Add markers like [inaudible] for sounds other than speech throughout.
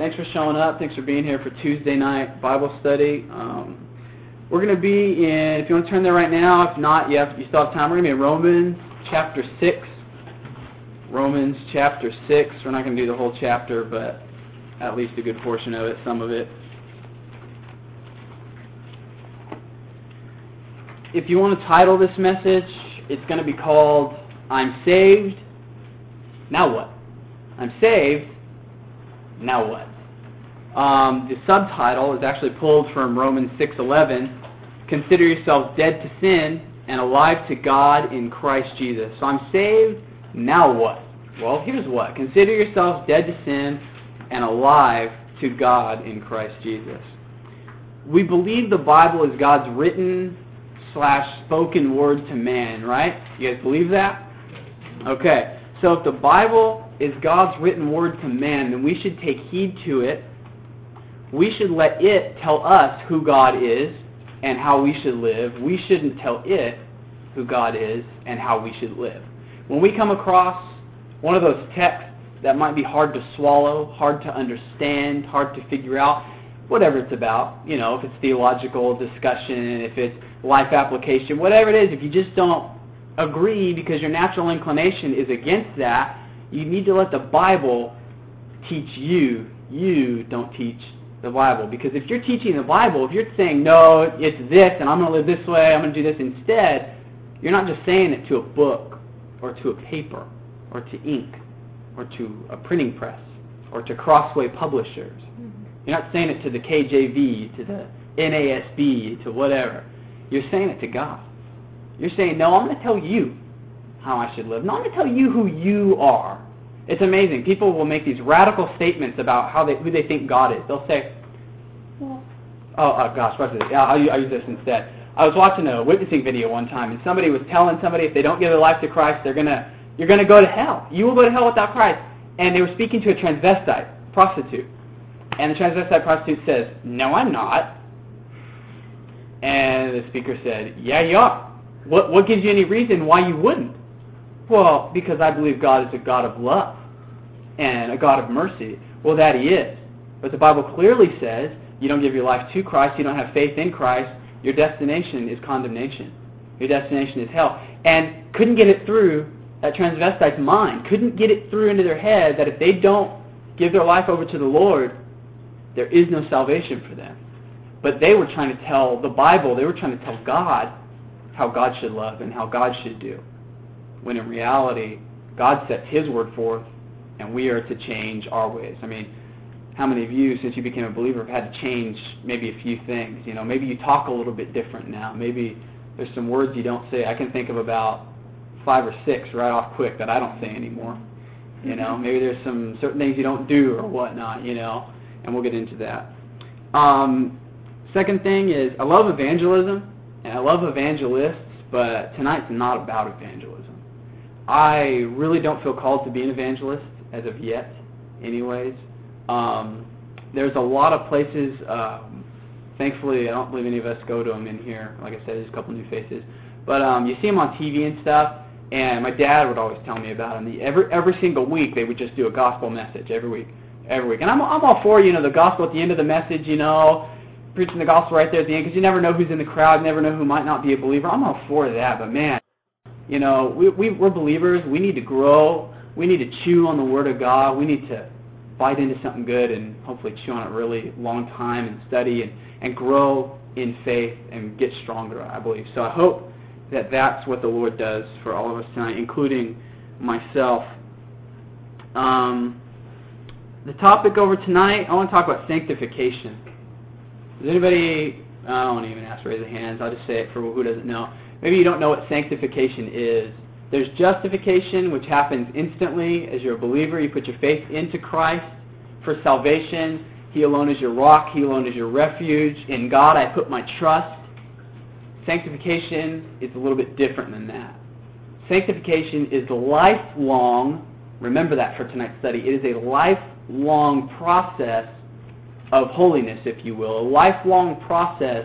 thanks for showing up. Thanks for being here for Tuesday night Bible study. Um, we're going to be in, if you want to turn there right now, if not, you, have, you still have time. We're going to be in Romans chapter 6. Romans chapter 6. We're not going to do the whole chapter, but at least a good portion of it, some of it. If you want to title this message, it's going to be called I'm Saved. Now what? I'm saved. Now what? Um, the subtitle is actually pulled from Romans 6:11. Consider yourselves dead to sin and alive to God in Christ Jesus. So I'm saved. Now what? Well, here's what. Consider yourselves dead to sin and alive to God in Christ Jesus. We believe the Bible is God's written slash spoken word to man, right? You guys believe that? Okay. So if the Bible is God's written word to man, then we should take heed to it. We should let it tell us who God is and how we should live. We shouldn't tell it who God is and how we should live. When we come across one of those texts that might be hard to swallow, hard to understand, hard to figure out, whatever it's about, you know, if it's theological discussion, if it's life application, whatever it is, if you just don't agree because your natural inclination is against that, you need to let the Bible teach you. You don't teach the Bible. Because if you're teaching the Bible, if you're saying, no, it's this, and I'm going to live this way, I'm going to do this instead, you're not just saying it to a book or to a paper or to ink or to a printing press or to Crossway Publishers. Mm-hmm. You're not saying it to the KJV, to the NASB, to whatever. You're saying it to God. You're saying, no, I'm going to tell you how I should live. No, I'm going to tell you who you are. It's amazing. People will make these radical statements about how they, who they think God is. They'll say, well, oh, oh gosh, what's this? Yeah, I'll, I'll use this instead. I was watching a witnessing video one time, and somebody was telling somebody if they don't give their life to Christ, they're gonna, you're gonna go to hell. You will go to hell without Christ. And they were speaking to a transvestite prostitute, and the transvestite prostitute says, "No, I'm not." And the speaker said, "Yeah, you are. What, what gives you any reason why you wouldn't?" Well, because I believe God is a God of love and a God of mercy. Well, that He is. But the Bible clearly says you don't give your life to Christ, you don't have faith in Christ, your destination is condemnation. Your destination is hell. And couldn't get it through that transvestite's mind, couldn't get it through into their head that if they don't give their life over to the Lord, there is no salvation for them. But they were trying to tell the Bible, they were trying to tell God how God should love and how God should do. When in reality, God sets His word forth, and we are to change our ways. I mean, how many of you, since you became a believer, have had to change maybe a few things? You know, maybe you talk a little bit different now. Maybe there's some words you don't say. I can think of about five or six right off quick that I don't say anymore. You know, maybe there's some certain things you don't do or whatnot. You know, and we'll get into that. Um, second thing is I love evangelism and I love evangelists, but tonight's not about evangelism. I really don't feel called to be an evangelist as of yet, anyways. Um, there's a lot of places. Um, thankfully, I don't believe any of us go to them in here. Like I said, there's a couple new faces, but um, you see them on TV and stuff. And my dad would always tell me about them. The, every every single week, they would just do a gospel message every week, every week. And I'm I'm all for you know the gospel at the end of the message. You know, preaching the gospel right there at the end because you never know who's in the crowd, never know who might not be a believer. I'm all for that, but man, you know, we, we we're believers. We need to grow. We need to chew on the Word of God. We need to bite into something good and hopefully chew on it really long time and study and, and grow in faith and get stronger, I believe. So I hope that that's what the Lord does for all of us tonight, including myself. Um, the topic over tonight, I want to talk about sanctification. Does anybody, I don't even ask to raise their hands, I'll just say it for who doesn't know. Maybe you don't know what sanctification is. There's justification, which happens instantly as you're a believer. You put your faith into Christ for salvation. He alone is your rock. He alone is your refuge. In God I put my trust. Sanctification is a little bit different than that. Sanctification is lifelong, remember that for tonight's study, it is a lifelong process of holiness, if you will, a lifelong process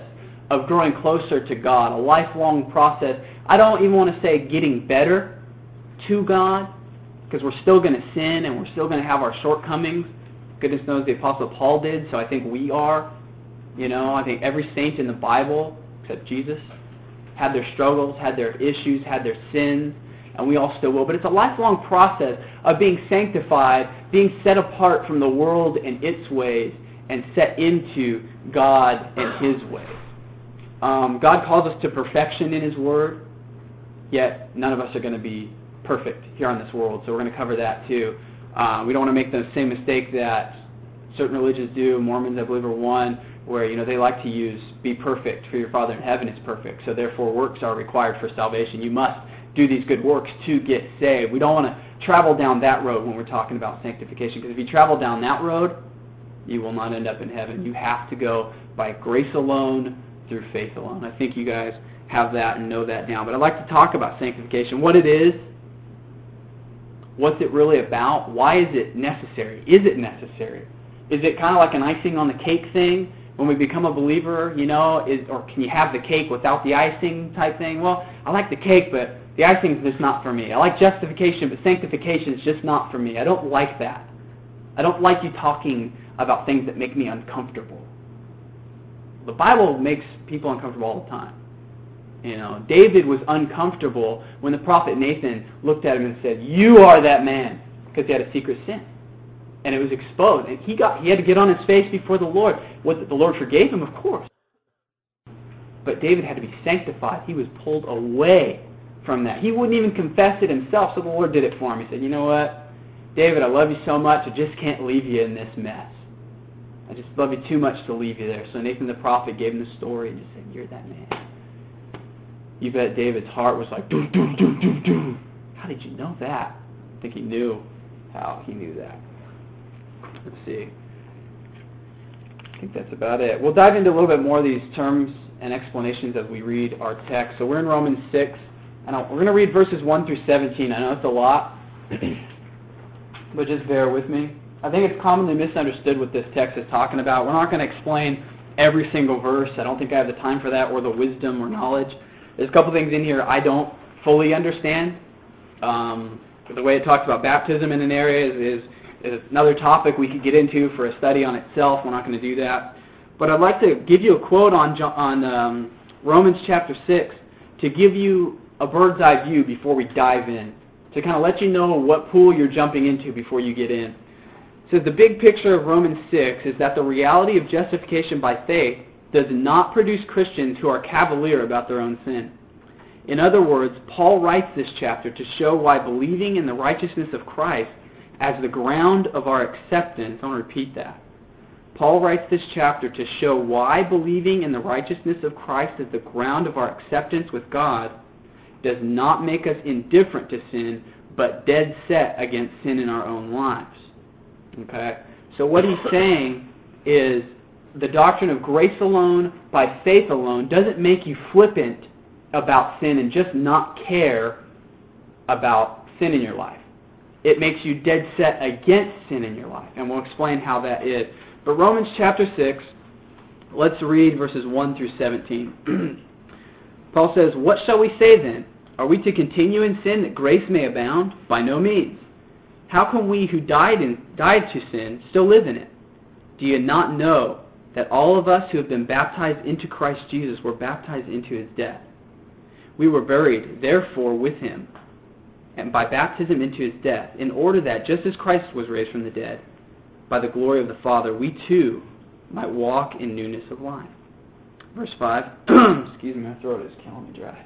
of growing closer to God, a lifelong process I don't even want to say getting better to God, because we're still going to sin and we're still going to have our shortcomings, Goodness knows the Apostle Paul did, so I think we are. You know, I think every saint in the Bible, except Jesus, had their struggles, had their issues, had their sins, and we all still will. But it's a lifelong process of being sanctified, being set apart from the world and its ways, and set into God and His ways. Um, God calls us to perfection in His Word, yet none of us are going to be perfect here on this world, so we're going to cover that too. Uh, we don't want to make the same mistake that certain religions do. Mormons, I believe, are one where you know they like to use "be perfect, for your Father in heaven is perfect." So therefore, works are required for salvation. You must do these good works to get saved. We don't want to travel down that road when we're talking about sanctification, because if you travel down that road, you will not end up in heaven. You have to go by grace alone, through faith alone. I think you guys have that and know that now. But I'd like to talk about sanctification, what it is, what's it really about, why is it necessary? Is it necessary? Is it kind of like an icing on the cake thing? When we become a believer, you know, is, or can you have the cake without the icing type thing? Well, I like the cake, but the icing is just not for me. I like justification, but sanctification is just not for me. I don't like that. I don't like you talking about things that make me uncomfortable. The Bible makes people uncomfortable all the time. You know, David was uncomfortable when the prophet Nathan looked at him and said, "You are that man," because he had a secret sin, and it was exposed. And he got he had to get on his face before the Lord. What the Lord forgave him, of course, but David had to be sanctified. He was pulled away from that. He wouldn't even confess it himself, so the Lord did it for him. He said, "You know what, David, I love you so much, I just can't leave you in this mess." I just love you too much to leave you there. So Nathan the prophet gave him the story and just said, You're that man. You bet David's heart was like, doom, doom, doom, doom, doom. How did you know that? I think he knew how he knew that. Let's see. I think that's about it. We'll dive into a little bit more of these terms and explanations as we read our text. So we're in Romans 6, and we're going to read verses 1 through 17. I know it's a lot, [clears throat] but just bear with me. I think it's commonly misunderstood what this text is talking about. We're not going to explain every single verse. I don't think I have the time for that or the wisdom or knowledge. There's a couple things in here I don't fully understand. Um, the way it talks about baptism in an area is, is, is another topic we could get into for a study on itself. We're not going to do that. But I'd like to give you a quote on, on um, Romans chapter 6 to give you a bird's eye view before we dive in, to kind of let you know what pool you're jumping into before you get in says the big picture of Romans 6 is that the reality of justification by faith does not produce Christians who are cavalier about their own sin. In other words, Paul writes this chapter to show why believing in the righteousness of Christ as the ground of our acceptance, I want to repeat that. Paul writes this chapter to show why believing in the righteousness of Christ as the ground of our acceptance with God does not make us indifferent to sin, but dead set against sin in our own lives. Okay? So what he's saying is the doctrine of grace alone by faith alone doesn't make you flippant about sin and just not care about sin in your life. It makes you dead set against sin in your life. And we'll explain how that is. But Romans chapter 6, let's read verses 1 through 17. [clears throat] Paul says, What shall we say then? Are we to continue in sin that grace may abound? By no means. How can we who died, in, died to sin still live in it? Do you not know that all of us who have been baptized into Christ Jesus were baptized into his death? We were buried, therefore, with him, and by baptism into his death, in order that, just as Christ was raised from the dead, by the glory of the Father, we too might walk in newness of life. Verse 5. [clears throat] Excuse me, my throat is killing me dry.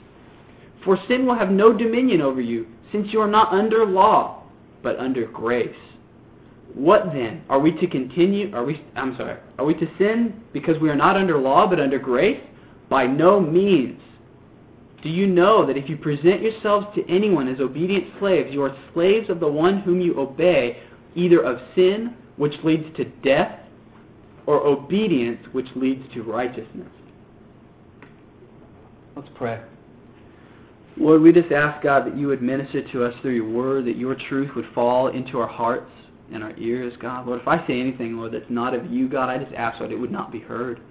For sin will have no dominion over you, since you are not under law, but under grace. What then? Are we to continue are we I'm sorry. Are we to sin because we are not under law but under grace? By no means. Do you know that if you present yourselves to anyone as obedient slaves, you are slaves of the one whom you obey, either of sin, which leads to death, or obedience, which leads to righteousness? Let's pray. Lord, we just ask, God, that you would minister to us through your word, that your truth would fall into our hearts and our ears, God. Lord, if I say anything, Lord, that's not of you, God, I just ask, that it would not be heard.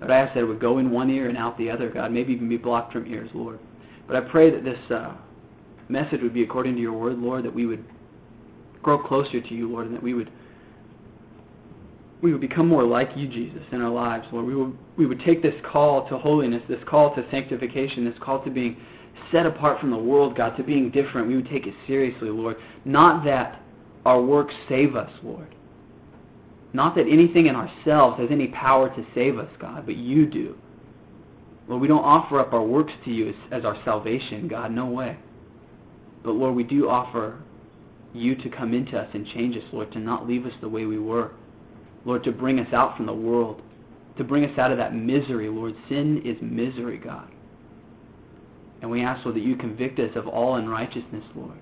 But I ask that it would go in one ear and out the other, God, maybe even be blocked from ears, Lord. But I pray that this uh, message would be according to your word, Lord, that we would grow closer to you, Lord, and that we would we would become more like you, Jesus, in our lives, Lord. We would we would take this call to holiness, this call to sanctification, this call to being set apart from the world, God, to being different. We would take it seriously, Lord. Not that our works save us, Lord. Not that anything in ourselves has any power to save us, God, but you do. Lord, we don't offer up our works to you as, as our salvation, God, no way. But Lord, we do offer you to come into us and change us, Lord, to not leave us the way we were. Lord, to bring us out from the world, to bring us out of that misery, Lord. Sin is misery, God. And we ask, Lord, that you convict us of all unrighteousness, Lord.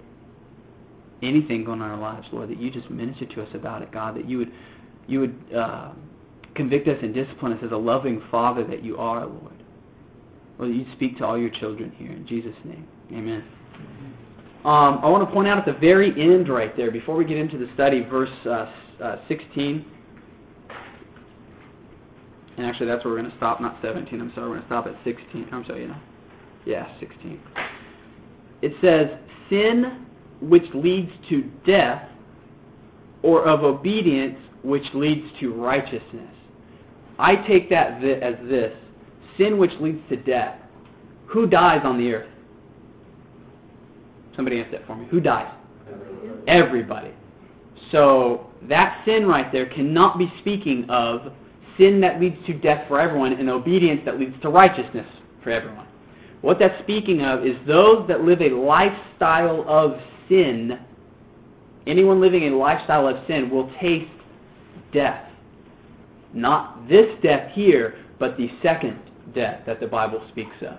Anything going on in our lives, Lord, that you just minister to us about it, God, that you would you would uh, convict us and discipline us as a loving Father that you are, Lord. Lord, you speak to all your children here in Jesus' name. Amen. Um, I want to point out at the very end, right there, before we get into the study, verse uh, uh, 16. And actually, that's where we're going to stop, not 17. I'm sorry, we're going to stop at 16. I'm sorry, you know. Yeah, 16. It says, Sin which leads to death, or of obedience which leads to righteousness. I take that as this sin which leads to death. Who dies on the earth? Somebody answer that for me. Who dies? Everybody. So that sin right there cannot be speaking of sin that leads to death for everyone and obedience that leads to righteousness for everyone. What that's speaking of is those that live a lifestyle of sin. Anyone living a lifestyle of sin will taste death. Not this death here, but the second death that the Bible speaks of.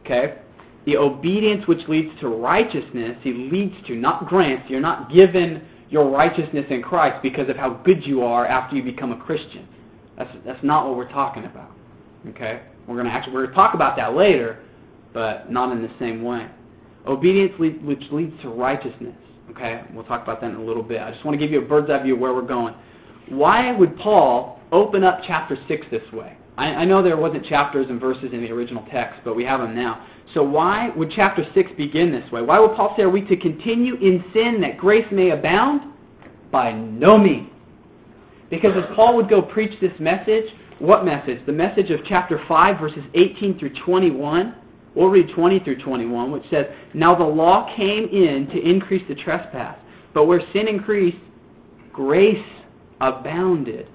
Okay? The obedience which leads to righteousness, he leads to, not grants. You're not given your righteousness in Christ because of how good you are after you become a Christian. That's, that's not what we're talking about. Okay? We're going to actually we're going to talk about that later, but not in the same way. Obedience lead, which leads to righteousness. Okay? We'll talk about that in a little bit. I just want to give you a bird's eye view of where we're going why would Paul open up chapter 6 this way? I, I, know there wasn't chapters and verses in the original text, but we have them now. So why would chapter 6 begin this way? Why would Paul say, Are we to continue in sin that grace may abound? By no means. Because as Paul would go preach this message, what message? The message of chapter 5, verses 18 through 21. We'll read 20 through 21, which says, Now the law came in to increase the trespass, but where sin increased, grace abounded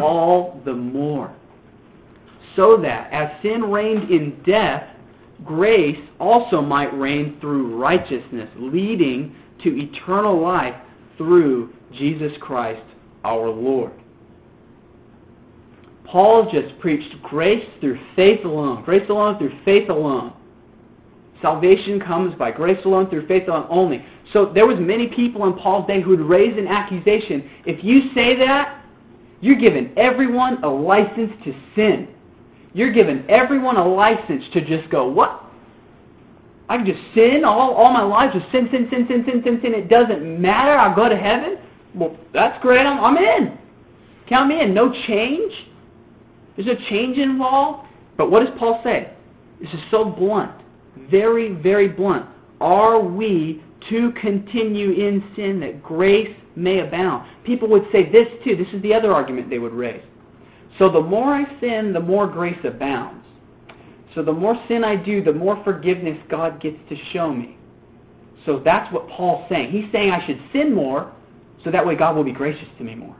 all the more. So that as sin reigned in death, grace also might reign through righteousness, leading to eternal life through Jesus Christ our Lord. Paul just preached grace through faith alone. Grace alone through faith alone. Salvation comes by grace alone through faith alone only. So there was many people in Paul's day who would raise an accusation. If you say that, you're giving everyone a license to sin. You're giving everyone a license to just go, what? I can just sin all, all my life, just sin, sin, sin, sin, sin, sin, sin. It doesn't matter. I'll go to heaven. Well, that's great. I'm, I'm in. Count me in. No change. There's no change involved. But what does Paul say? This is so blunt. Very, very blunt. Are we to continue in sin that grace may abound. People would say this too. This is the other argument they would raise. So the more I sin, the more grace abounds. So the more sin I do, the more forgiveness God gets to show me. So that's what Paul's saying. He's saying I should sin more so that way God will be gracious to me more.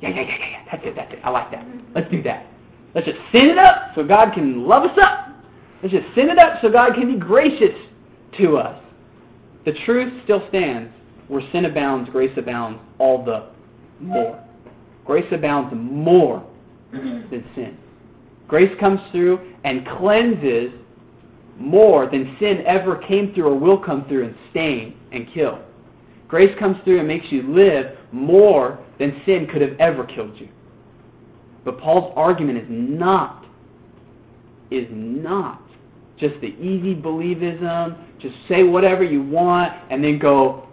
Yeah, yeah, yeah, yeah, yeah. That's it, that's it. I like that. Let's do that. Let's just sin it up so God can love us up. Let's just sin it up so God can be gracious to us. The truth still stands. Where sin abounds, grace abounds all the more. Grace abounds more than sin. Grace comes through and cleanses more than sin ever came through or will come through and stain and kill. Grace comes through and makes you live more than sin could have ever killed you. But Paul's argument is not, is not just the easy believism, just say whatever you want and then go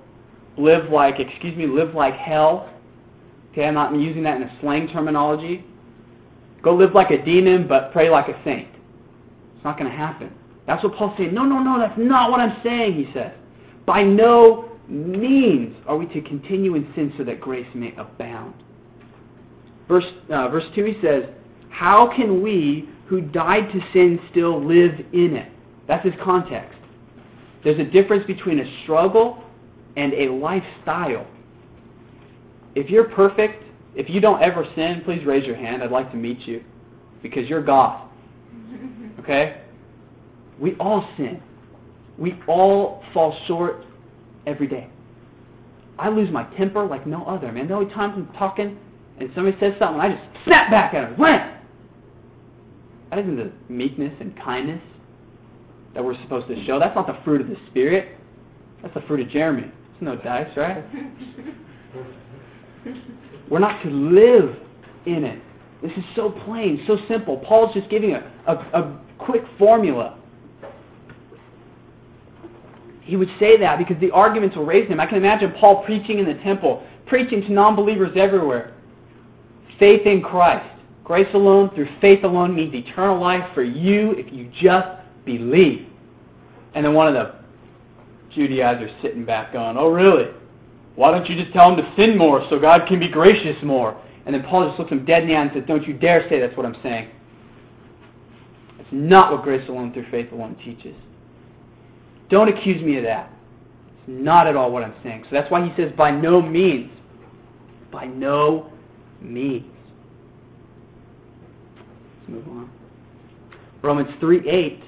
live like, excuse me, live like hell. Okay, I'm not using that in a slang terminology. Go live like a demon but pray like a saint. It's not going to happen. That's what Paul's saying. No, no, no, that's not what I'm saying, he says. By no means are we to continue in sin so that grace may abound. Verse, uh, verse 2, he says, How can we who died to sin still live in it? That's his context. There's a difference between a struggle and a lifestyle. If you're perfect, if you don't ever sin, please raise your hand. I'd like to meet you because you're God. Okay? We all sin. We all fall short every day. I lose my temper like no other, man. The only time I'm talking and somebody says something, I just snap back at them. Wham! That isn't the meekness and kindness that we're supposed to show. That's not the fruit of the Spirit. That's the fruit of Jeremy. It's no dice, right? we're not to live in it. This is so plain, so simple. Paul's just giving a, a, a quick formula he would say that because the arguments will raise him. I can imagine Paul preaching in the temple, preaching to non believers everywhere. Faith in Christ. Grace alone through faith alone means eternal life for you if you just believe. And then one of the Judaizers sitting back going, Oh, really? Why don't you just tell them to sin more so God can be gracious more? And then Paul just looks him dead in the eye and says, Don't you dare say that's what I'm saying. That's not what grace alone through faith alone teaches. Don't accuse me of that. It's not at all what I'm saying. So that's why he says, by no means. By no means. Let's move on. Romans 3 8.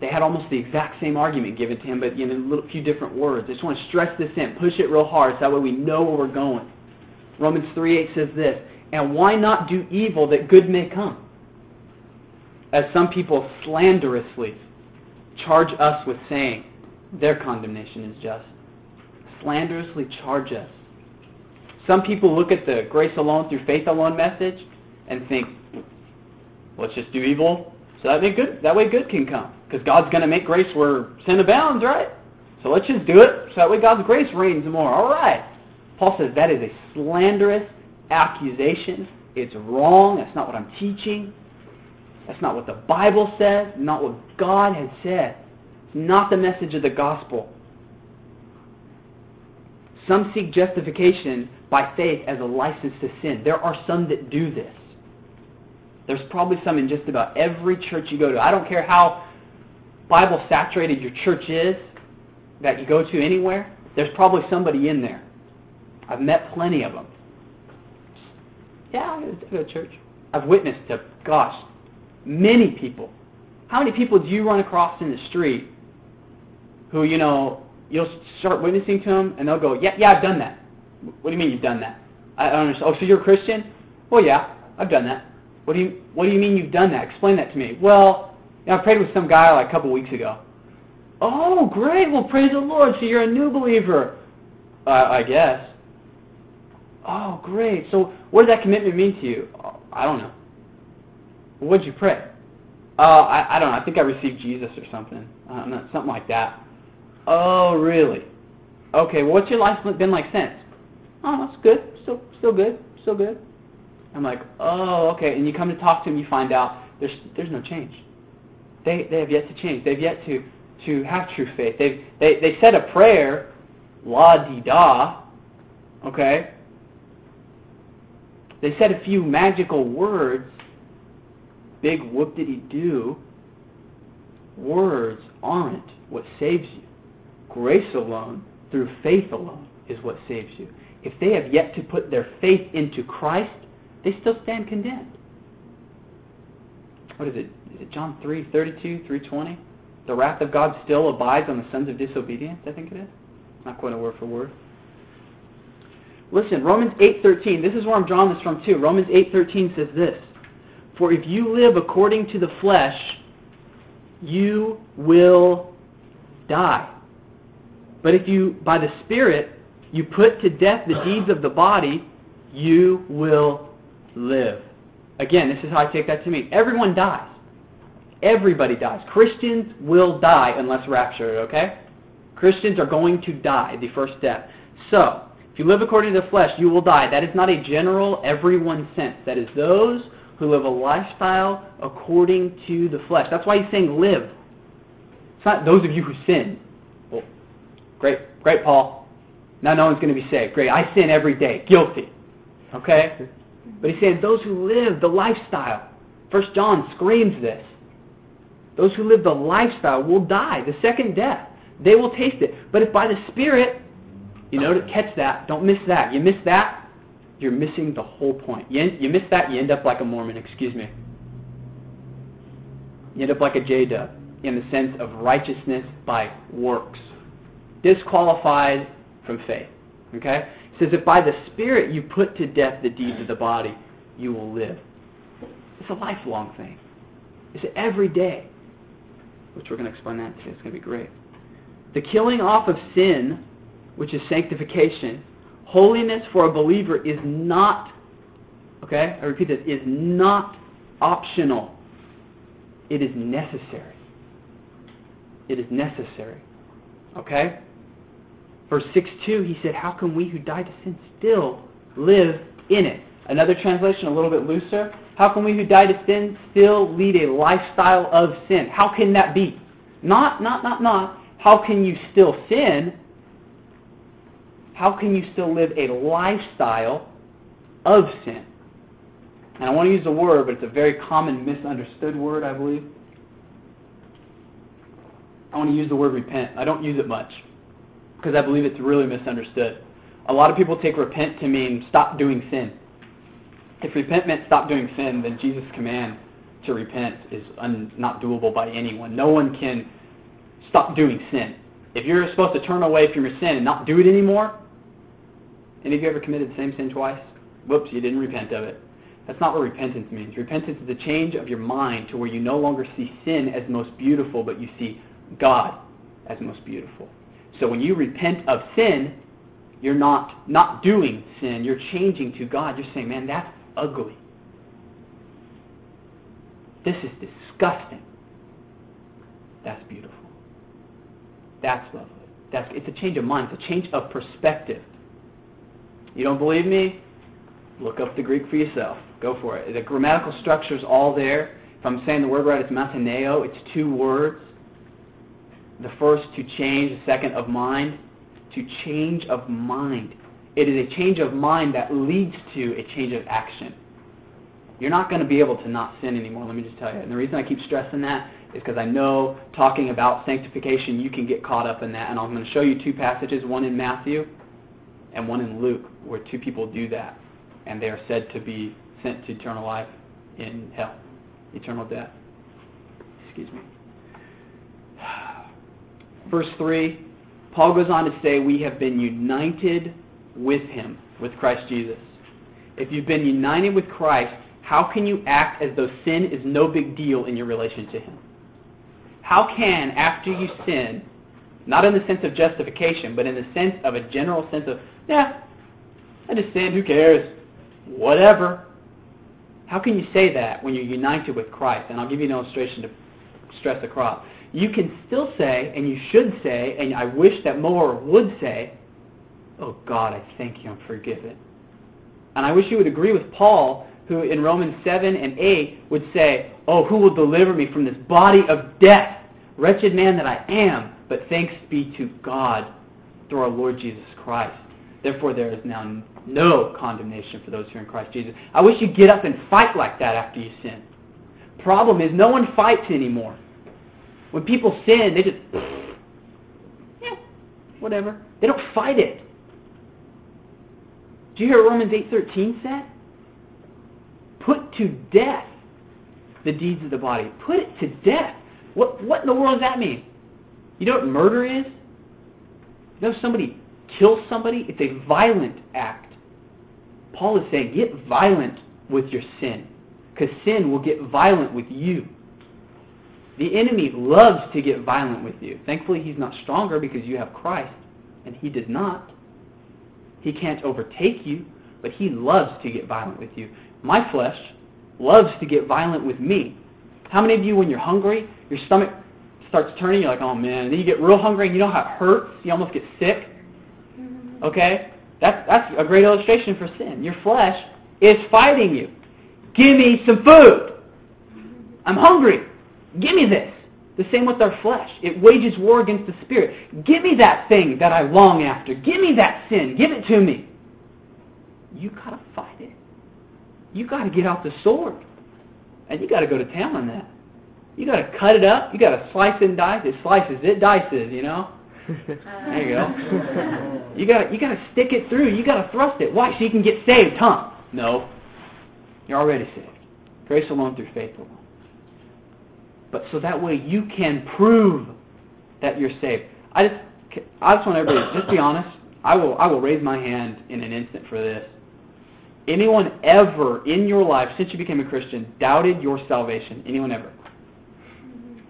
They had almost the exact same argument given to him, but in a little, few different words. I just want to stress this in, push it real hard, so that way we know where we're going. Romans 3 8 says this, And why not do evil that good may come? As some people slanderously charge us with saying their condemnation is just. Slanderously charge us. Some people look at the grace alone through faith alone message and think, let's just do evil so that way good, that way good can come. Because God's going to make grace where sin abounds, right? So let's just do it so that way God's grace reigns more. All right. Paul says that is a slanderous accusation. It's wrong. That's not what I'm teaching. That's not what the Bible says, not what God has said. It's not the message of the gospel. Some seek justification by faith as a license to sin. There are some that do this. There's probably some in just about every church you go to. I don't care how Bible saturated your church is that you go to anywhere, there's probably somebody in there. I've met plenty of them. Yeah, I go to church. I've witnessed to, gosh, Many people. How many people do you run across in the street who, you know, you'll start witnessing to them and they'll go, yeah, yeah, I've done that. What do you mean you've done that? I don't understand. Oh, so you're a Christian? Well, yeah, I've done that. What do you What do you mean you've done that? Explain that to me. Well, you know, I prayed with some guy like a couple weeks ago. Oh, great. Well, praise the Lord. So you're a new believer, uh, I guess. Oh, great. So what does that commitment mean to you? I don't know. What'd you pray? Uh, I, I don't know. I think I received Jesus or something. Uh, something like that. Oh, really? Okay. Well, what's your life been like since? Oh, that's good. Still, still good. Still good. I'm like, oh, okay. And you come to talk to them, you find out there's there's no change. They they have yet to change. They've yet to to have true faith. They've, they they said a prayer, la di da, okay. They said a few magical words, big whoop did he do, words aren't what saves you. grace alone, through faith alone, is what saves you. If they have yet to put their faith into Christ, they still stand condemned. What is it? Is it John 3 32, 320? The wrath of God still abides on the sons of disobedience, I think it is. Not quite a word for word. Listen, Romans 8:13. This is where I'm drawing this from too. Romans 8:13 says this: "For if you live according to the flesh, you will die. But if you by the Spirit you put to death the deeds of the body, you will live." Again, this is how I take that to mean. Everyone dies. Everybody dies. Christians will die unless raptured, okay? Christians are going to die, the first death. So, if you live according to the flesh, you will die. That is not a general, everyone sense. That is those who live a lifestyle according to the flesh. That's why he's saying live. It's not those of you who sin. Well, great, great, Paul. Now no one's going to be saved. Great, I sin every day. Guilty. Okay? [laughs] But he's saying those who live the lifestyle. First John screams this. Those who live the lifestyle will die, the second death. They will taste it. But if by the Spirit, you know to catch that, don't miss that. You miss that, you're missing the whole point. You, you miss that, you end up like a Mormon, excuse me. You end up like a J-dub in the sense of righteousness by works. Disqualified from faith. Okay? It says, if by the Spirit you put to death the deeds of the body, you will live. It's a lifelong thing. It's every day which we're going to explain that today. It's going to be great. The killing off of sin, which is sanctification, holiness for a believer is not, okay, I repeat this, is not optional. It is necessary. It is necessary. Okay? Verse 6 2, he said, How can we who died to sin still live in it? Another translation, a little bit looser. How can we who die to sin still lead a lifestyle of sin? How can that be? Not, not, not, not. How can you still sin? How can you still live a lifestyle of sin? And I want to use the word, but it's a very common misunderstood word, I believe. I want to use the word repent. I don't use it much because I believe it's really misunderstood. A lot of people take repent to mean stop doing sin. If repent meant stop doing sin, then Jesus' command to repent is un, not doable by anyone. No one can stop doing sin. If you're supposed to turn away from your sin and not do it anymore, any of you ever committed the same sin twice? Whoops, you didn't repent of it. That's not what repentance means. Repentance is a change of your mind to where you no longer see sin as most beautiful, but you see God as most beautiful. So when you repent of sin, you're not not doing sin. You're changing to God. You're saying, man, that's ugly. This is disgusting. That's beautiful. That's lovely. That's, it's a change of mind. It's a change of perspective. You don't believe me? Look up the Greek for yourself. Go for it. The grammatical structure is all there. If I'm saying the word right, it's metaneo. It's two words. The first to change, the second of mind. To change of mind. It is a change of mind that leads to a change of action. You're not going to be able to not sin anymore, let me just tell you. And the reason I keep stressing that is because I know talking about sanctification, you can get caught up in that. And I'm going to show you two passages, one in Matthew and one in Luke, where two people do that. And they are said to be sent to eternal life in hell, eternal death. Excuse me. Verse 3, Paul goes on to say, We have been united with him, with Christ Jesus. If you've been united with Christ, how can you act as though sin is no big deal in your relation to him? How can, after you sin, not in the sense of justification, but in the sense of a general sense of, yeah, I just sinned, who cares? Whatever. How can you say that when you're united with Christ? And I'll give you an illustration to stress across. You can still say, and you should say, and I wish that more would say, Oh God, I thank you, I'm forgiven. And I wish you would agree with Paul, who in Romans 7 and 8 would say, Oh, who will deliver me from this body of death? Wretched man that I am, but thanks be to God through our Lord Jesus Christ. Therefore, there is now no condemnation for those who are in Christ Jesus. I wish you'd get up and fight like that after you sin. Problem is, no one fights anymore. When people sin, they just, yeah, whatever. They don't fight it. Do you hear what Romans 8.13 said? Put to death the deeds of the body. Put it to death. What, what in the world does that mean? You know what murder is? You know if somebody kills somebody? It's a violent act. Paul is saying, get violent with your sin. Because sin will get violent with you. The enemy loves to get violent with you. Thankfully, he's not stronger because you have Christ, and he does not. He can't overtake you, but he loves to get violent with you. My flesh loves to get violent with me. How many of you, when you're hungry, your stomach starts turning, you're like, oh man, and then you get real hungry and you know how it hurts? You almost get sick? Okay? That's, that's a great illustration for sin. Your flesh is fighting you. Give me some food. I'm hungry. Give me this. The same with our flesh. It wages war against the spirit. Give me that thing that I long after. Give me that sin. Give it to me. You gotta fight it. You gotta get out the sword. And you gotta go to town on that. You gotta cut it up. You gotta slice and dice. It slices, it dices, you know? [laughs] there you go. You gotta you gotta stick it through. You gotta thrust it. Why? So you can get saved, huh? No. You're already saved. Grace alone through faith alone but so that way you can prove that you're saved. I just, I just want everybody just be honest. I will, I will raise my hand in an instant for this. Anyone ever in your life since you became a Christian doubted your salvation? Anyone ever?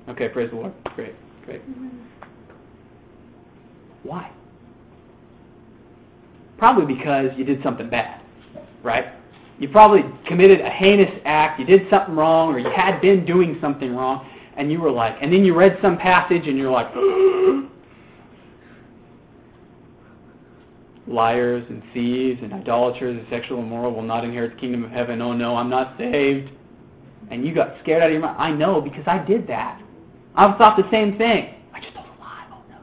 Okay, praise the Lord. Great, great. Why? Probably because you did something bad, right? You probably committed a heinous act, you did something wrong, or you had been doing something wrong, and you were like, and then you read some passage and you're like, [gasps] liars and thieves and idolaters and sexual immoral will not inherit the kingdom of heaven. Oh no, I'm not saved. And you got scared out of your mind. I know because I did that. I've thought the same thing. I just told a lie. Oh no.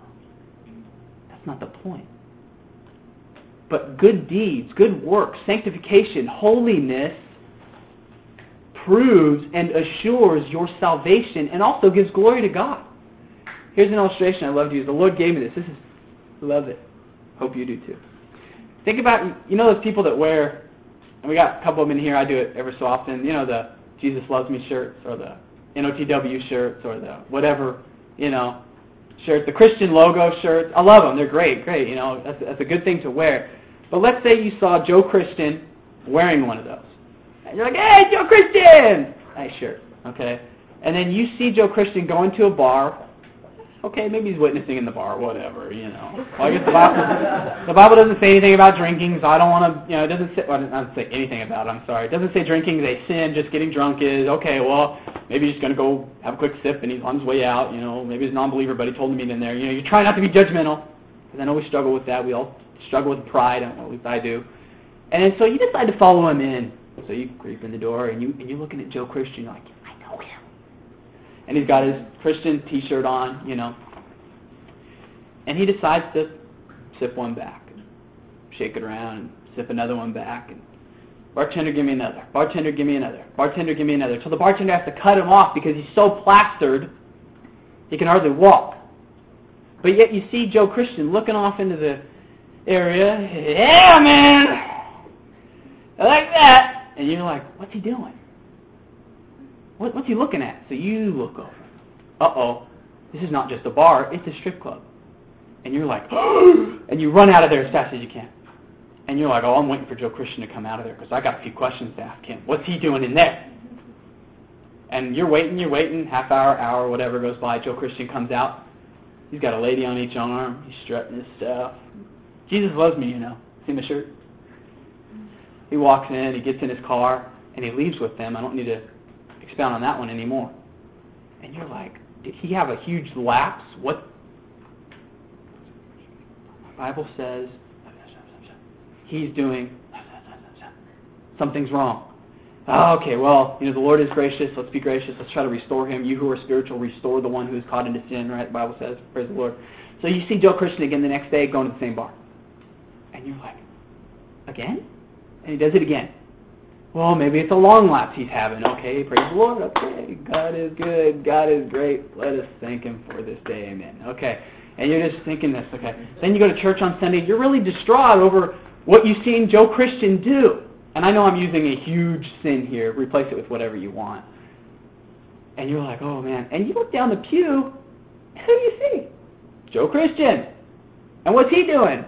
That's not the point. But good deeds, good works, sanctification, holiness proves and assures your salvation and also gives glory to God. Here's an illustration I love to use. The Lord gave me this. This is love it. Hope you do too. Think about you know those people that wear and we got a couple of them in here, I do it every so often, you know, the Jesus loves me shirts or the NOTW shirts or the whatever, you know, shirts, the Christian logo shirts. I love them. They're great, great. You know, that's, that's a good thing to wear. But let's say you saw Joe Christian wearing one of those. And you're like, hey, Joe Christian! Nice shirt, okay? And then you see Joe Christian going to a bar. Okay, maybe he's witnessing in the bar, whatever, you know. Well, I guess the Bible, the Bible doesn't say anything about drinking, so I don't want to, you know, it doesn't say, well, it doesn't say anything about it, I'm sorry. It doesn't say drinking is a sin, just getting drunk is, okay, well, maybe he's going to go have a quick sip and he's on his way out, you know, maybe he's a non-believer, but he told him meet in there. You know, you try not to be judgmental, because I know we struggle with that. We all struggle with pride, at least I do. And so you decide to follow him in. So you creep in the door and you and you're looking at Joe Christian, you're like, I know him. And he's got his Christian t shirt on, you know. And he decides to sip one back and shake it around and sip another one back and bartender give me another. Bartender give me another. Bartender give me another. So the bartender has to cut him off because he's so plastered he can hardly walk. But yet you see Joe Christian looking off into the area. Yeah, man. I like that. And you're like, what's he doing? What, what's he looking at? So you look over. Uh-oh. This is not just a bar. It's a strip club. And you're like, [gasps] and you run out of there as fast as you can. And you're like, oh, I'm waiting for Joe Christian to come out of there because I got a few questions to ask him. What's he doing in there? And you're waiting, you're waiting, half hour, hour, whatever goes by. Joe Christian comes out. He's got a lady on each arm. He's strutting his stuff. Jesus loves me, you know. See my shirt? He walks in, he gets in his car, and he leaves with them. I don't need to expound on that one anymore. And you're like, did he have a huge lapse? What? The Bible says he's doing something's wrong. Oh, okay, well, you know, the Lord is gracious. Let's be gracious. Let's try to restore him. You who are spiritual, restore the one who is caught into sin, right? The Bible says, praise the Lord. So you see Joe Christian again the next day going to the same bar. And you're like, again? And he does it again. Well, maybe it's a long lapse he's having. Okay, praise the Lord. Okay, God is good. God is great. Let us thank him for this day. Amen. Okay. And you're just thinking this, okay. Then you go to church on Sunday, you're really distraught over what you've seen Joe Christian do. And I know I'm using a huge sin here. Replace it with whatever you want. And you're like, oh man. And you look down the pew, who do you see? Joe Christian. And what's he doing?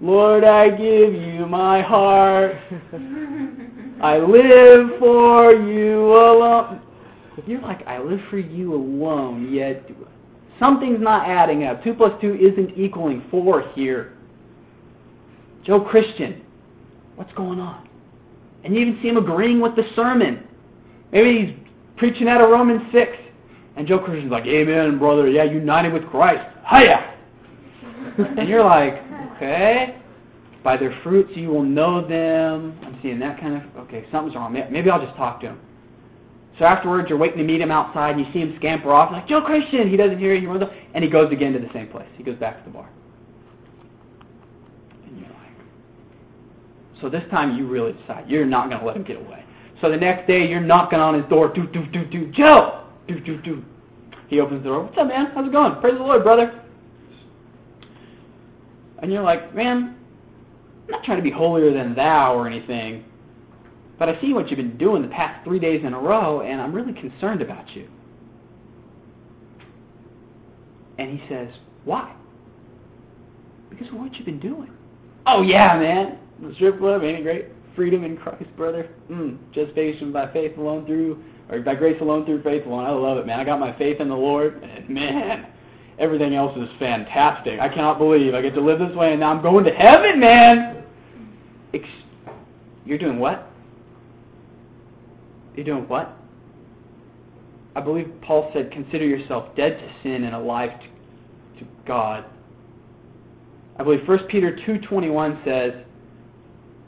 Lord, I give you my heart. [laughs] I live for you alone. You're like, I live for you alone, yet something's not adding up. 2 plus 2 isn't equaling 4 here. Joe Christian, what's going on? And you even see him agreeing with the sermon. Maybe he's preaching out of Romans 6. And Joe Christian's like, Amen, brother. Yeah, united with Christ. Hiya! [laughs] and you're like, okay. By their fruits you will know them. I'm seeing that kind of, okay, something's wrong. Maybe I'll just talk to him. So afterwards, you're waiting to meet him outside, and you see him scamper off. Like, Joe Christian! He doesn't hear you. he runs off, And he goes again to the same place. He goes back to the bar. And you're like, so this time you really decide you're not going to let him get away. So the next day, you're knocking on his door. Do, do, do, do. Joe! Do, do, do. He opens the door. What's up, man? How's it going? Praise the Lord, brother. And you're like, man, I'm not trying to be holier than thou or anything, but I see what you've been doing the past three days in a row, and I'm really concerned about you. And he says, why? Because of what you've been doing. Oh, yeah, man. The strip club, ain't it great? Freedom in Christ, brother. Mm, justification by faith alone through, or by grace alone through faith alone. I love it, man. I got my faith in the Lord, and [laughs] man, everything else is fantastic. I cannot believe I get to live this way, and now I'm going to heaven, man. Ex- You're doing what? You're doing what? I believe Paul said, consider yourself dead to sin and alive to, to God. I believe 1 Peter 2.21 says,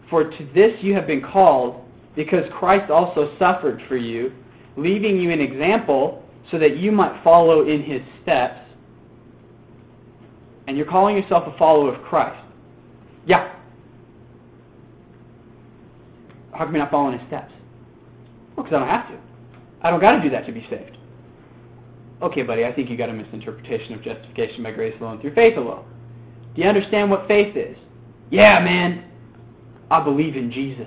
For to this you have been called, because Christ also suffered for you, leaving you an example so that you might follow in his steps. And you're calling yourself a follower of Christ. Yeah. How come you're not following his steps? Well, because I don't have to. I don't got to do that to be saved. Okay, buddy, I think you got a misinterpretation of justification by grace alone through faith alone. Do you understand what faith is? Yeah, man. I believe in Jesus.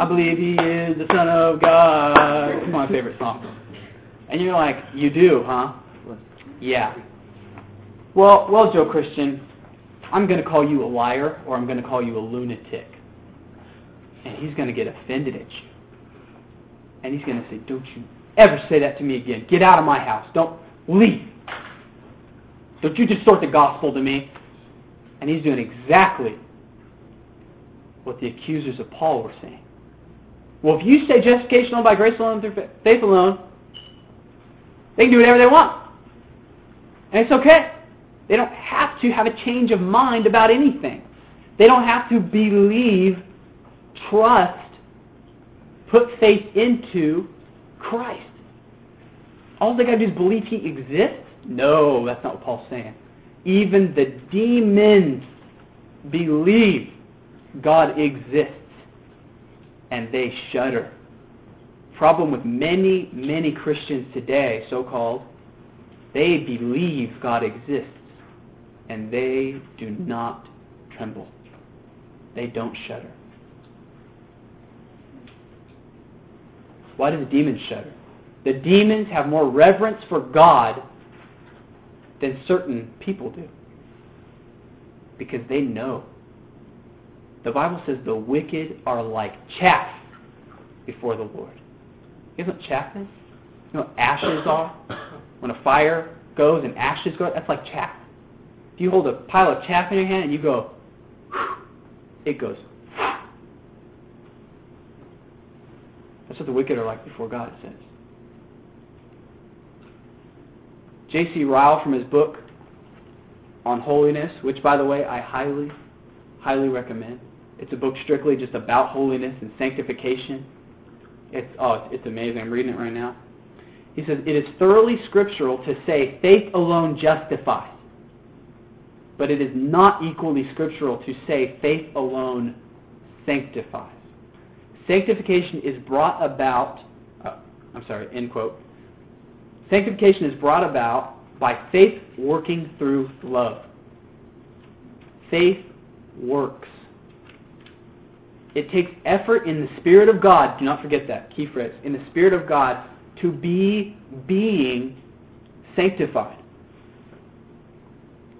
I believe he is the Son of God. It's my favorite song. And you're like, you do, huh? Yeah. Well, well, Joe Christian, I'm going to call you a liar or I'm going to call you a lunatic. And he's going to get offended at you. And he's going to say, Don't you ever say that to me again. Get out of my house. Don't leave. Don't you distort the gospel to me. And he's doing exactly what the accusers of Paul were saying. Well, if you say justification alone by grace alone through faith alone, they can do whatever they want. And it's okay. They don't have to have a change of mind about anything. They don't have to believe, trust, put faith into Christ. All they got to do is believe He exists? No, that's not what Paul's saying. Even the demons believe God exists and they shudder. Problem with many, many Christians today, so called, they believe God exists and they do not tremble. They don't shudder. Why do the demons shudder? The demons have more reverence for God than certain people do. Because they know. The Bible says the wicked are like chaff before the Lord. You know what chaff is? You know what ashes are? When a fire goes and ashes go, that's like chaff. If you hold a pile of chaff in your hand and you go, it goes That's what the wicked are like before God, it says. J.C. Ryle, from his book on holiness, which, by the way, I highly, highly recommend. It's a book strictly just about holiness and sanctification. It's, oh, it's amazing. I'm reading it right now. He says, It is thoroughly scriptural to say faith alone justifies. But it is not equally scriptural to say faith alone sanctifies. Sanctification is brought about, uh, I'm sorry, end quote. Sanctification is brought about by faith working through love. Faith works. It takes effort in the Spirit of God, do not forget that, key phrase, in the Spirit of God to be being sanctified.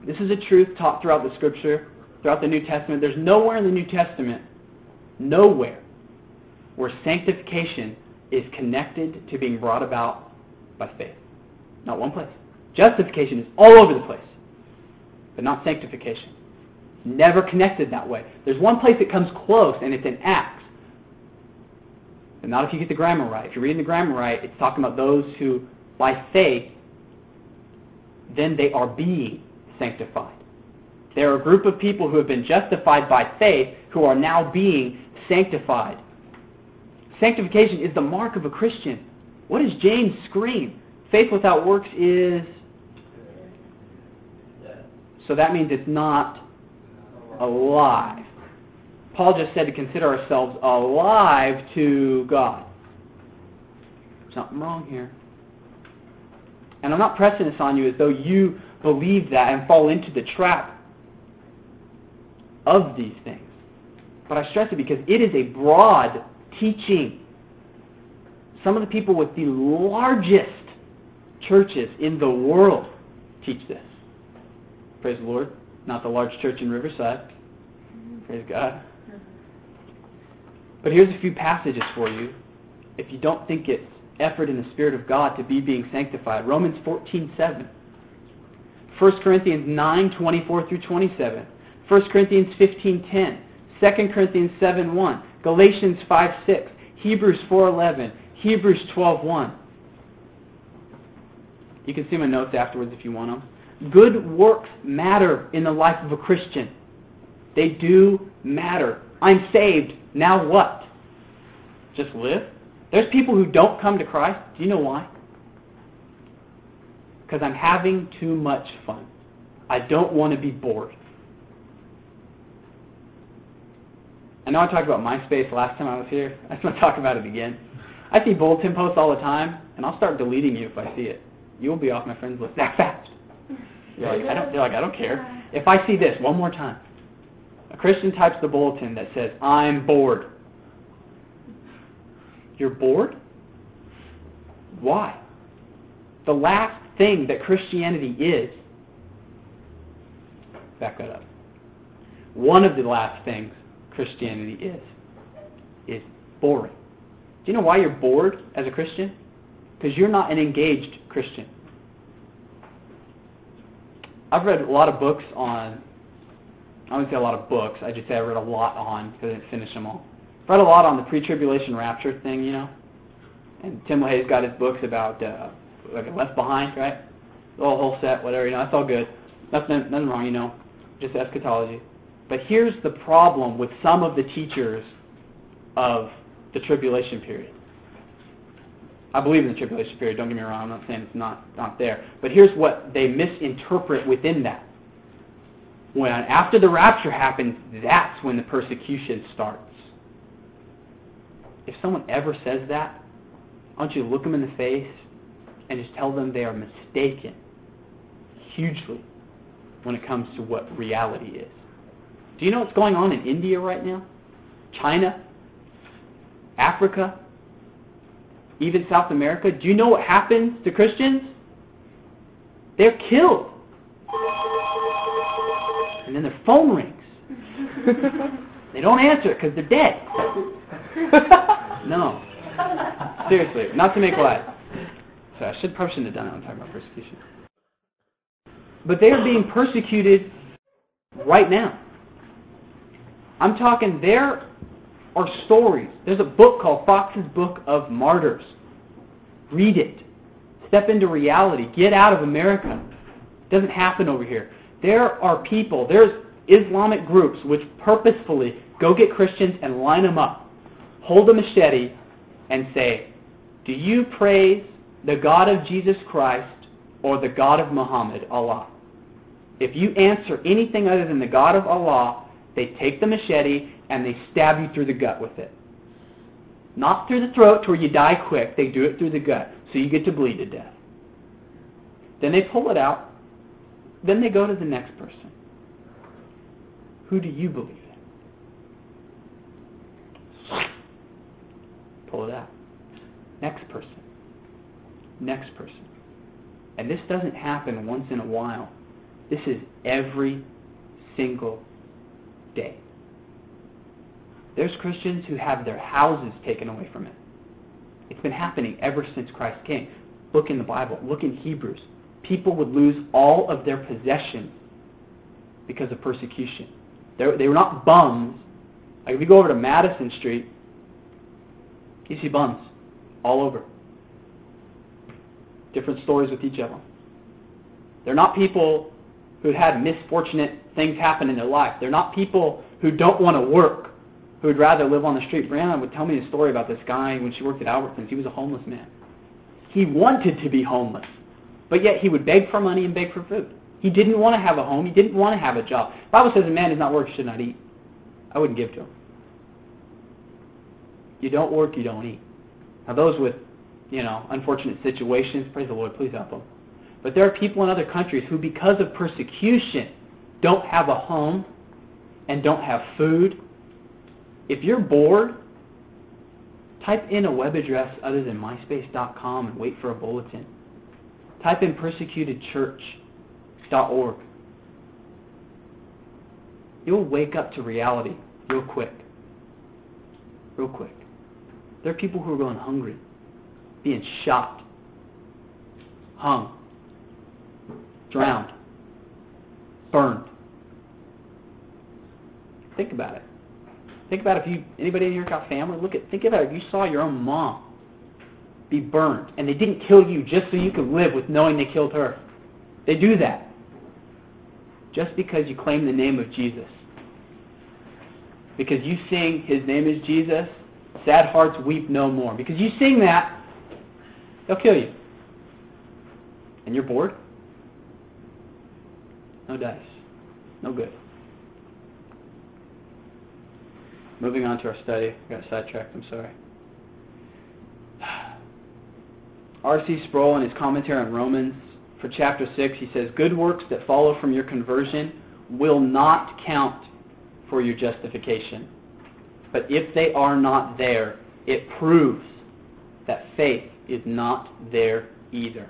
This is a truth taught throughout the Scripture, throughout the New Testament. There's nowhere in the New Testament, nowhere, where sanctification is connected to being brought about by faith. Not one place. Justification is all over the place, but not sanctification. Never connected that way. There's one place that comes close, and it's in Acts. And not if you get the grammar right. If you're reading the grammar right, it's talking about those who, by faith, then they are being sanctified. There are a group of people who have been justified by faith who are now being sanctified. Sanctification is the mark of a Christian. What does James scream? Faith without works is. So that means it's not alive. Paul just said to consider ourselves alive to God. Something wrong here. And I'm not pressing this on you as though you believe that and fall into the trap of these things. But I stress it because it is a broad teaching. Some of the people with the largest churches in the world teach this. Praise the Lord. Not the large church in Riverside. Praise God. But here's a few passages for you. If you don't think it's effort in the Spirit of God to be being sanctified. Romans 14, 7. 1 Corinthians 9, 24 through 27. 1 Corinthians 15, 10. 2 Corinthians 7, 1. Galatians 5, 6. Hebrews 4, 11. Hebrews 12, 1. You can see my notes afterwards if you want them. Good works matter in the life of a Christian. They do matter. I'm saved. Now what? Just live? There's people who don't come to Christ. Do you know why? Because I'm having too much fun. I don't want to be bored. I know I talked about MySpace last time I was here. I just want to talk about it again. I see bulletin posts all the time, and I'll start deleting you if I see it. You will be off my friends list that [laughs] fast. You're like, I don't, you're like, I don't care. If I see this one more time, a Christian types the bulletin that says, I'm bored. You're bored? Why? The last thing that Christianity is, back that up. One of the last things Christianity is, is boring. Do you know why you're bored as a Christian? Because you're not an engaged Christian. I've read a lot of books on, I wouldn't say a lot of books, I just say I read a lot on, because I didn't finish them all. I've read a lot on the pre-tribulation rapture thing, you know. And Tim LaHaye's got his books about uh, like Left Behind, right? The whole, set, whatever, you know, that's all good. Nothing, nothing wrong, you know, just eschatology. But here's the problem with some of the teachers of the tribulation period. I believe in the tribulation period, don't get me wrong, I'm not saying it's not, not there. But here's what they misinterpret within that. When after the rapture happens, that's when the persecution starts. If someone ever says that, want you look them in the face and just tell them they are mistaken hugely when it comes to what reality is. Do you know what's going on in India right now? China? Africa? Even South America? Do you know what happens to Christians? They're killed. And then their phone rings. [laughs] they don't answer it because they're dead. [laughs] no. Seriously, not to make light. So I should probably shouldn't have done it. I'm talking about persecution. But they are being persecuted right now. I'm talking there are stories. There's a book called Fox's Book of Martyrs. Read it. Step into reality. Get out of America. It doesn't happen over here. There are people, there's Islamic groups which purposefully go get Christians and line them up, hold a machete, and say, Do you praise the God of Jesus Christ or the God of Muhammad, Allah? If you answer anything other than the God of Allah, they take the machete and they stab you through the gut with it. Not through the throat to where you die quick. They do it through the gut. So you get to bleed to death. Then they pull it out. Then they go to the next person. Who do you believe in? Pull it out. Next person. Next person. And this doesn't happen once in a while. This is every single day. There's Christians who have their houses taken away from it. It's been happening ever since Christ came. Look in the Bible. Look in Hebrews. People would lose all of their possessions because of persecution. They're, they were not bums. Like if you go over to Madison Street, you see bums all over. Different stories with each of them. They're not people who had misfortunate things happen in their life. They're not people who don't want to work, who would rather live on the street. Brianna would tell me a story about this guy when she worked at Albertsons. He was a homeless man. He wanted to be homeless, but yet he would beg for money and beg for food. He didn't want to have a home. He didn't want to have a job. The Bible says a man does not work should not eat. I wouldn't give to him. You don't work, you don't eat. Now those with, you know, unfortunate situations, praise the Lord, please help them. But there are people in other countries who, because of persecution, don't have a home and don't have food. If you're bored, type in a web address other than myspace.com and wait for a bulletin. Type in persecutedchurch.org. You'll wake up to reality real quick. Real quick. There are people who are going hungry, being shot, hung, drowned, burned. Think about it. Think about if you anybody in here got family. Look at think about it. If you saw your own mom be burned, and they didn't kill you just so you could live with knowing they killed her. They do that just because you claim the name of Jesus. Because you sing His name is Jesus, sad hearts weep no more. Because you sing that, they'll kill you. And you're bored? No dice. No good. Moving on to our study. I got sidetracked, I'm sorry. [sighs] R.C. Sproul, in his commentary on Romans, for chapter 6, he says, Good works that follow from your conversion will not count for your justification. But if they are not there, it proves that faith is not there either.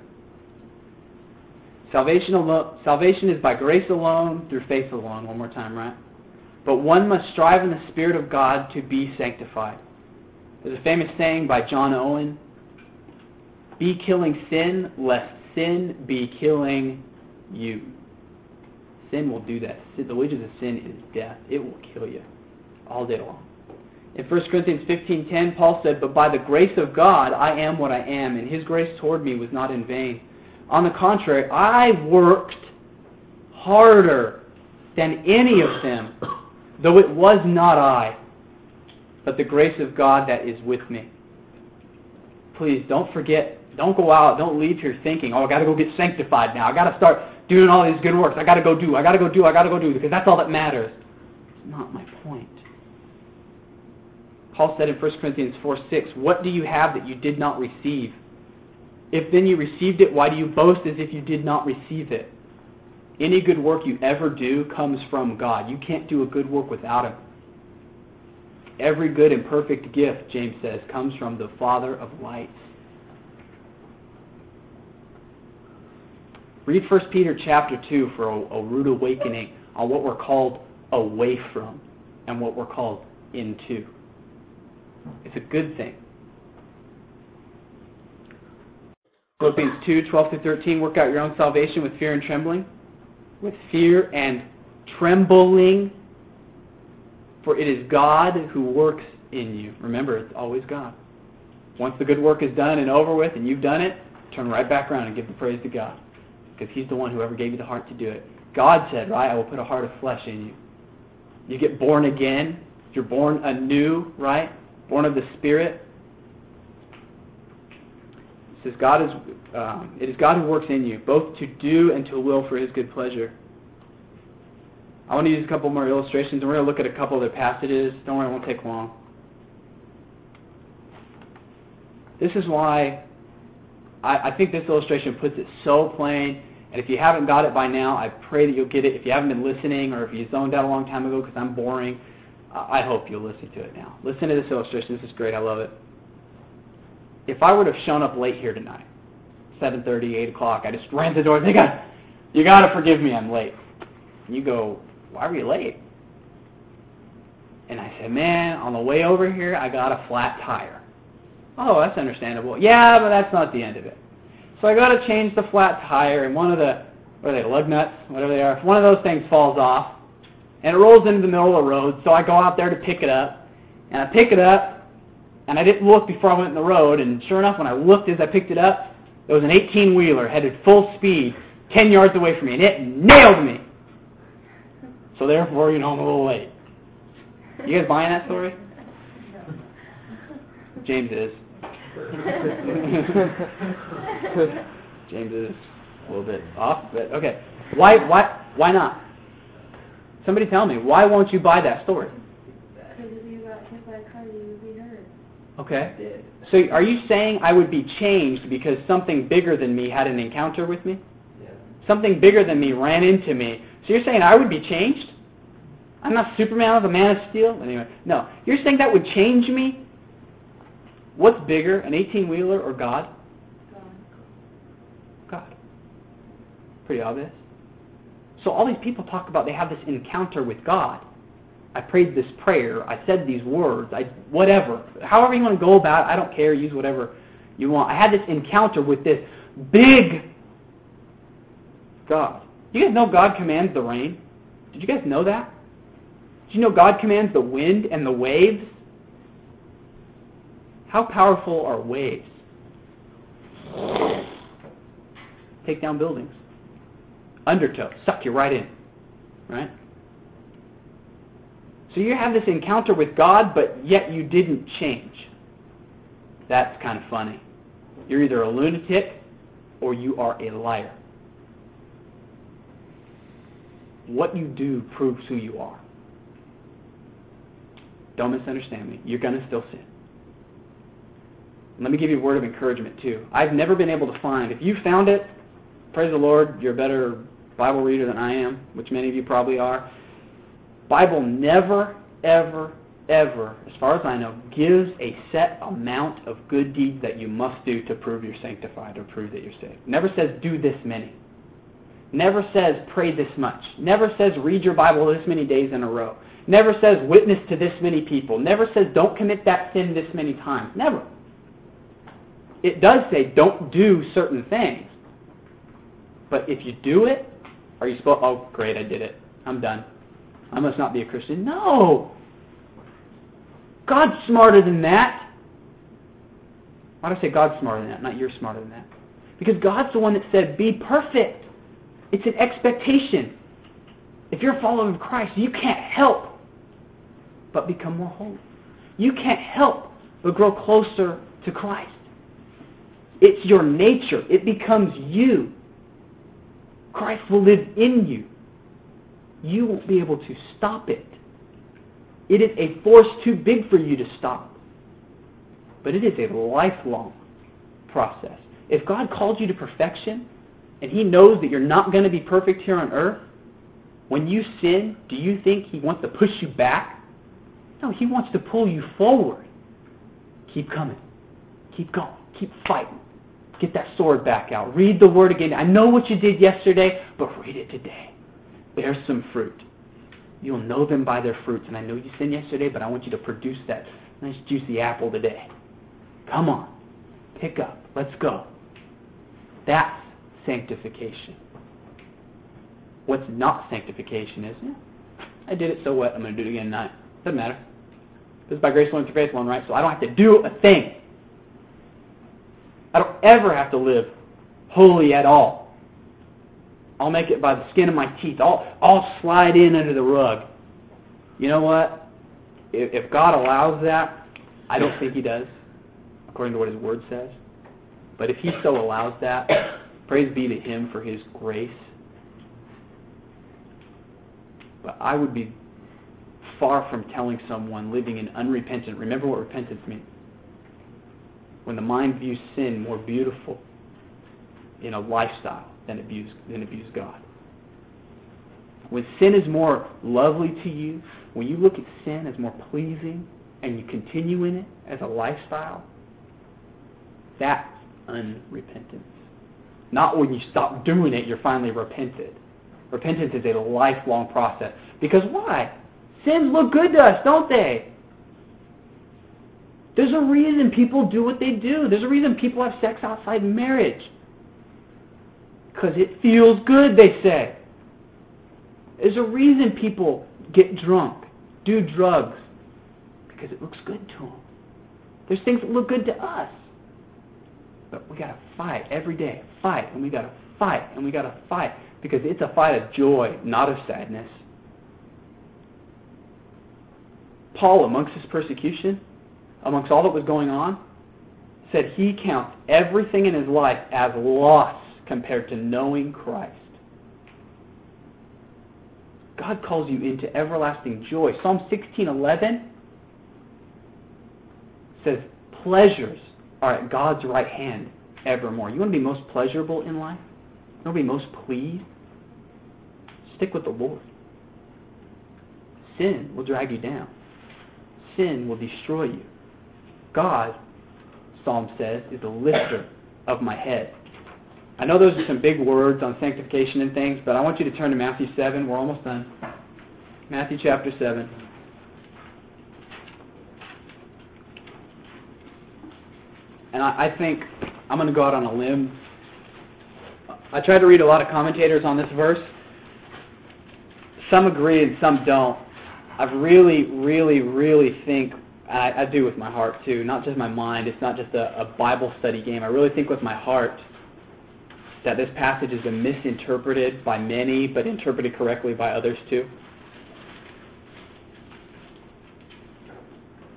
Salvation, alone, salvation is by grace alone, through faith alone. One more time, right? But one must strive in the Spirit of God to be sanctified. There's a famous saying by John Owen Be killing sin, lest sin be killing you. Sin will do that. The wages of sin is death. It will kill you all day long. In 1 Corinthians 15:10, Paul said, "But by the grace of God I am what I am, and his grace toward me was not in vain." On the contrary, I worked harder than any of them, though it was not I, but the grace of God that is with me. Please don't forget, don't go out, don't leave here thinking, oh, I got to go get sanctified now. I got to start doing all these good works. I got to go do, I got to go do, I got to go do, because that's all that matters. It's not my point. Paul said in 1 Corinthians 4 6, What do you have that you did not receive? If then you received it, why do you boast as if you did not receive it? Any good work you ever do comes from God. You can't do a good work without Him. Every good and perfect gift, James says, comes from the Father of lights. Read 1 Peter chapter 2 for a, a rude awakening on what we're called away from and what we're called into. It's a good thing. Philippians 2, 12 through 13, work out your own salvation with fear and trembling. With fear and trembling, for it is God who works in you. Remember, it's always God. Once the good work is done and over with and you've done it, turn right back around and give the praise to God. Because He's the one who ever gave you the heart to do it. God said, right, I will put a heart of flesh in you. You get born again. You're born anew, right? Born of the Spirit says, God is, um, it is God who works in you, both to do and to will for his good pleasure. I want to use a couple more illustrations, and we're going to look at a couple other passages. Don't worry, it won't take long. This is why I, I think this illustration puts it so plain. And if you haven't got it by now, I pray that you'll get it. If you haven't been listening or if you zoned out a long time ago because I'm boring, I hope you'll listen to it now. Listen to this illustration. This is great. I love it. If I would have shown up late here tonight, 7.30, 8 o'clock, I just ran the door and got, you got to forgive me, I'm late. And you go, why were you late? And I said, man, on the way over here, I got a flat tire. Oh, that's understandable. Yeah, but that's not the end of it. So I got to change the flat tire, and one of the, what are they, lug nuts, whatever they are, one of those things falls off, and it rolls into the middle of the road. So I go out there to pick it up, and I pick it up, and I didn't look before I went in the road, and sure enough, when I looked as I picked it up, there was an 18-wheeler headed full speed 10 yards away from me, and it nailed me. So therefore, you know, I'm a little late. You guys buying that story? James is. [laughs] James is a little bit off, but okay. Why? Why? Why not? Somebody tell me. Why won't you buy that story? Because if you got hit by a car, you would be hurt. Okay. So are you saying I would be changed because something bigger than me had an encounter with me? Yeah. Something bigger than me ran into me. So you're saying I would be changed? I'm not Superman, I'm a man of steel? Anyway, no. You're saying that would change me? What's bigger, an 18-wheeler or God? God. God. Pretty obvious. So all these people talk about they have this encounter with God. I prayed this prayer. I said these words. I whatever. However you want to go about it, I don't care. Use whatever you want. I had this encounter with this big God. You guys know God commands the rain? Did you guys know that? Did you know God commands the wind and the waves? How powerful are waves? Take down buildings. Undertow, suck you right in. Right? So you have this encounter with God, but yet you didn't change. That's kind of funny. You're either a lunatic or you are a liar. What you do proves who you are. Don't misunderstand me. You're going to still sin. Let me give you a word of encouragement, too. I've never been able to find, if you found it, praise the Lord, you're a better Bible reader than I am, which many of you probably are. Bible never, ever, ever, as far as I know, gives a set amount of good deeds that you must do to prove you're sanctified or prove that you're saved. Never says do this many. Never says pray this much. Never says read your Bible this many days in a row. Never says witness to this many people. Never says don't commit that sin this many times. Never. It does say don't do certain things. But if you do it, are you supposed, oh, great, I did it. I'm done. I must not be a Christian. No! God's smarter than that. Why do I say God's smarter than that, not you're smarter than that? Because God's the one that said, be perfect. It's an expectation. If you're a follower of Christ, you can't help but become more holy. You can't help but grow closer to Christ. It's your nature. It becomes you. Christ will live in you. You won't be able to stop it. It is a force too big for you to stop. But it is a lifelong process. If God called you to perfection, and He knows that you're not going to be perfect here on earth, when you sin, do you think He wants to push you back? No, He wants to pull you forward. Keep coming. Keep going. Keep fighting. Get that sword back out. Read the Word again. I know what you did yesterday, but read it today. Bear some fruit. You'll know them by their fruits. And I know you sinned yesterday, but I want you to produce that nice juicy apple today. Come on. Pick up. Let's go. That's sanctification. What's not sanctification is, yeah, I did it, so what? I'm going to do it again tonight. Doesn't matter. This is by grace alone, through faith alone, right? So I don't have to do a thing. I don't ever have to live holy at all. I'll make it by the skin of my teeth. I'll, I'll slide in under the rug. You know what? If, if God allows that, I don't think He does, according to what His Word says. But if He so allows that, praise be to Him for His grace. But I would be far from telling someone living in unrepentant, remember what repentance means. When the mind views sin more beautiful in a lifestyle than abuse than abuse God. When sin is more lovely to you, when you look at sin as more pleasing and you continue in it as a lifestyle, that's unrepentance. Not when you stop doing it, you're finally repented. Repentance is a lifelong process. Because why? Sins look good to us, don't they? There's a reason people do what they do. There's a reason people have sex outside marriage. Because it feels good, they say. There's a reason people get drunk, do drugs, because it looks good to them. There's things that look good to us. But we got to fight every day. Fight, and we got to fight, and we got to fight. Because it's a fight of joy, not of sadness. Paul, amongst his persecution, amongst all that was going on, said he counts everything in his life as loss compared to knowing Christ. God calls you into everlasting joy. Psalm 16:11 says, "Pleasures are at God's right hand evermore." You want to be most pleasurable in life? You want to be most pleased? Stick with the Lord. Sin will drag you down. Sin will destroy you. God, Psalm says, is the lifter of my head. I know those are some big words on sanctification and things, but I want you to turn to Matthew 7. We're almost done. Matthew chapter 7. And I, think I'm going to go out on a limb. I tried to read a lot of commentators on this verse. Some agree and some don't. I really, really, really think I, I do with my heart too, not just my mind. It's not just a, a Bible study game. I really think with my heart that this passage has been misinterpreted by many, but interpreted correctly by others too.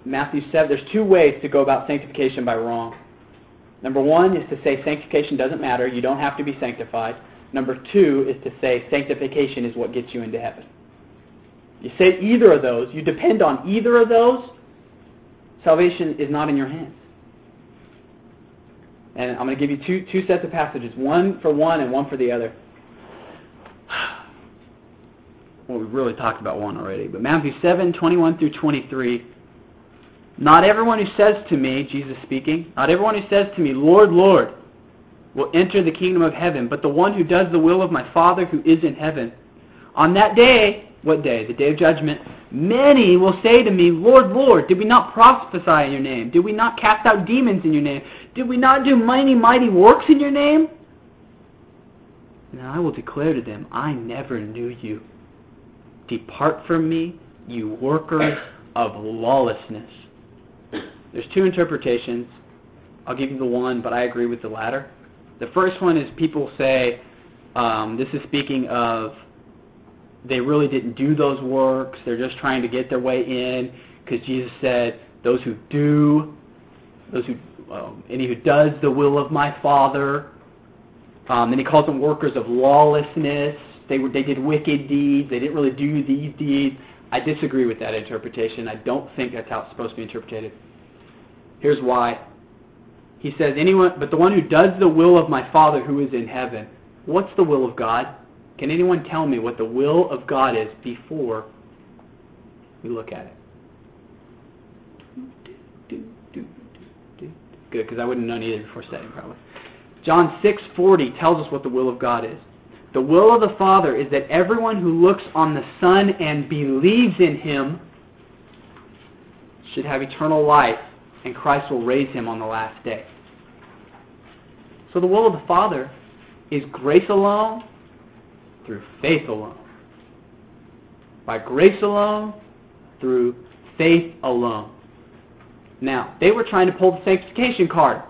Matthew 7, there's two ways to go about sanctification by wrong. Number one is to say sanctification doesn't matter, you don't have to be sanctified. Number two is to say sanctification is what gets you into heaven. You say either of those, you depend on either of those, salvation is not in your hands. And I'm going to give you two, two sets of passages, one for one and one for the other. Well, we've really talked about one already. But Matthew 7, 21 through 23. Not everyone who says to me, Jesus speaking, not everyone who says to me, Lord, Lord, will enter the kingdom of heaven, but the one who does the will of my Father who is in heaven. On that day, what day? The day of judgment. Many will say to me, Lord, Lord, did we not prophesy in your name? Did we not cast out demons in your name? Did we not do mighty, mighty works in your name? And I will declare to them, I never knew you. Depart from me, you workers of lawlessness. There's two interpretations. I'll give you the one, but I agree with the latter. The first one is people say, um, this is speaking of they really didn't do those works. They're just trying to get their way in because Jesus said, "Those who do, those who, um, any who does the will of my Father." Um, then he calls them workers of lawlessness. They were they did wicked deeds. They didn't really do these deeds. I disagree with that interpretation. I don't think that's how it's supposed to be interpreted. Here's why. He says, "Anyone, but the one who does the will of my Father who is in heaven." What's the will of God? Can anyone tell me what the will of God is before we look at it? Good, because I wouldn't have known either before studying probably. John 6:40 tells us what the will of God is. The will of the Father is that everyone who looks on the Son and believes in him should have eternal life, and Christ will raise him on the last day. So the will of the Father is grace alone through faith alone. By grace alone, through faith alone. Now, they were trying to pull the sanctification card.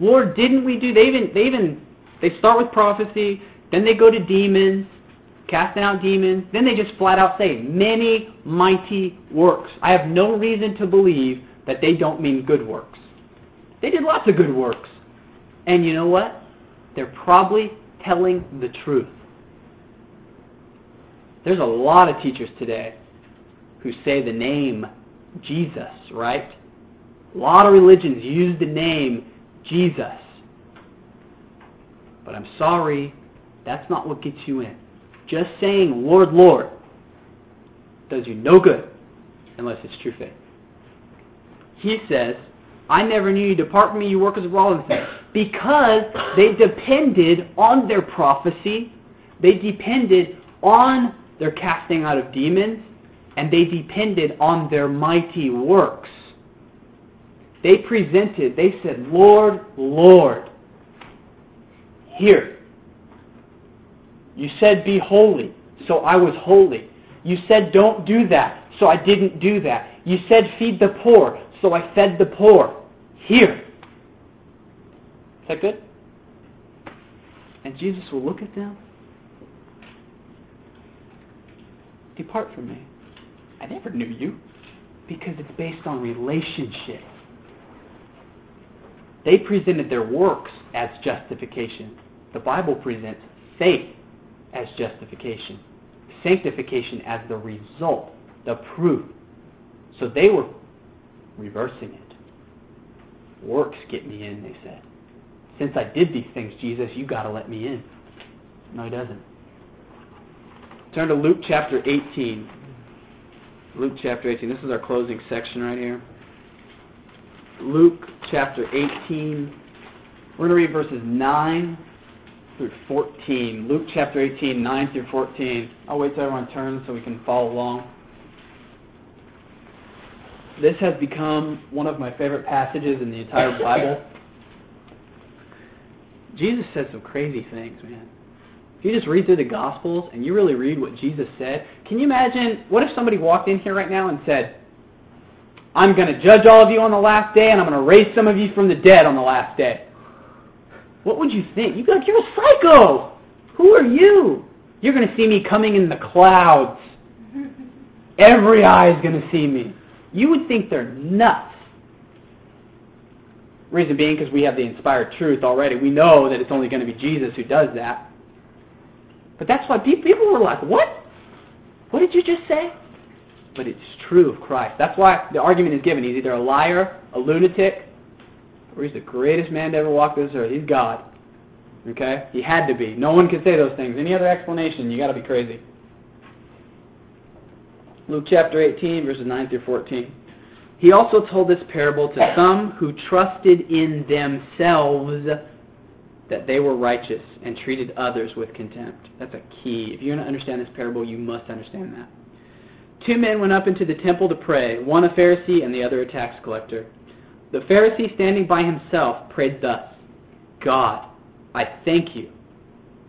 Lord, didn't we do? They even they even they start with prophecy, then they go to demons, casting out demons, then they just flat out say many mighty works. I have no reason to believe that they don't mean good works. They did lots of good works. And you know what? They're probably telling the truth. There's a lot of teachers today who say the name Jesus, right? A lot of religions use the name Jesus. But I'm sorry, that's not what gets you in. Just saying, Lord, Lord, does you no good unless it's true faith. He says, I never knew you. Depart from me, you workers of lawlessness. Because they depended on their prophecy, they depended on their casting out of demons, and they depended on their mighty works. They presented, they said, Lord, Lord, here. You said be holy, so I was holy. You said don't do that, so I didn't do that. You said feed the poor, so I fed the poor. Here. Is that good? And Jesus will look at them. Depart from me. I never knew you. Because it's based on relationship. They presented their works as justification. The Bible presents faith as justification, sanctification as the result, the proof. So they were reversing it. Works get me in, they said. Since I did these things, Jesus, you got to let me in. No, he doesn't. Turn to Luke chapter 18. Luke chapter 18. This is our closing section right here. Luke chapter 18. We're going to read verses 9 through 14. Luke chapter 18, 9 through 14. I'll wait till everyone turns so we can follow along. This has become one of my favorite passages in the entire [laughs] Bible. Jesus said some crazy things, man. If you just read through the Gospels and you really read what Jesus said, can you imagine what if somebody walked in here right now and said, I'm going to judge all of you on the last day and I'm going to raise some of you from the dead on the last day? What would you think? You'd be like, You're a psycho! Who are you? You're going to see me coming in the clouds. [laughs] Every eye is going to see me. You would think they're nuts. Reason being, because we have the inspired truth already. We know that it's only going to be Jesus who does that. But that's why people were like, What? What did you just say? But it's true of Christ. That's why the argument is given. He's either a liar, a lunatic, or he's the greatest man to ever walk this earth. He's God. Okay? He had to be. No one could say those things. Any other explanation, you got to be crazy. Luke chapter 18, verses 9 through 14. He also told this parable to some who trusted in themselves that they were righteous and treated others with contempt. That's a key. If you're going to understand this parable, you must understand that. Two men went up into the temple to pray, one a Pharisee and the other a tax collector. The Pharisee, standing by himself, prayed thus God, I thank you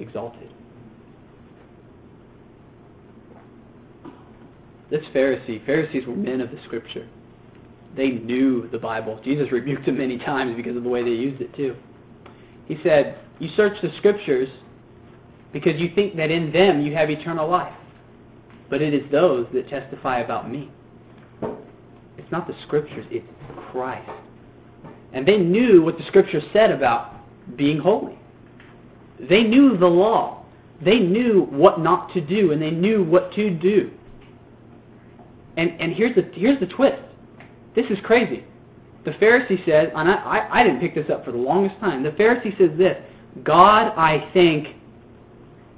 exalted. This Pharisee, Pharisees were men of the Scripture. They knew the Bible. Jesus rebuked them many times because of the way they used it, too. He said, You search the Scriptures because you think that in them you have eternal life. But it is those that testify about me. It's not the Scriptures, it's Christ. And they knew what the Scripture said about being holy. They knew the law. They knew what not to do, and they knew what to do. And, and here's, the, here's the twist. This is crazy. The Pharisee says, and I, I, I didn't pick this up for the longest time. The Pharisee says this God, I thank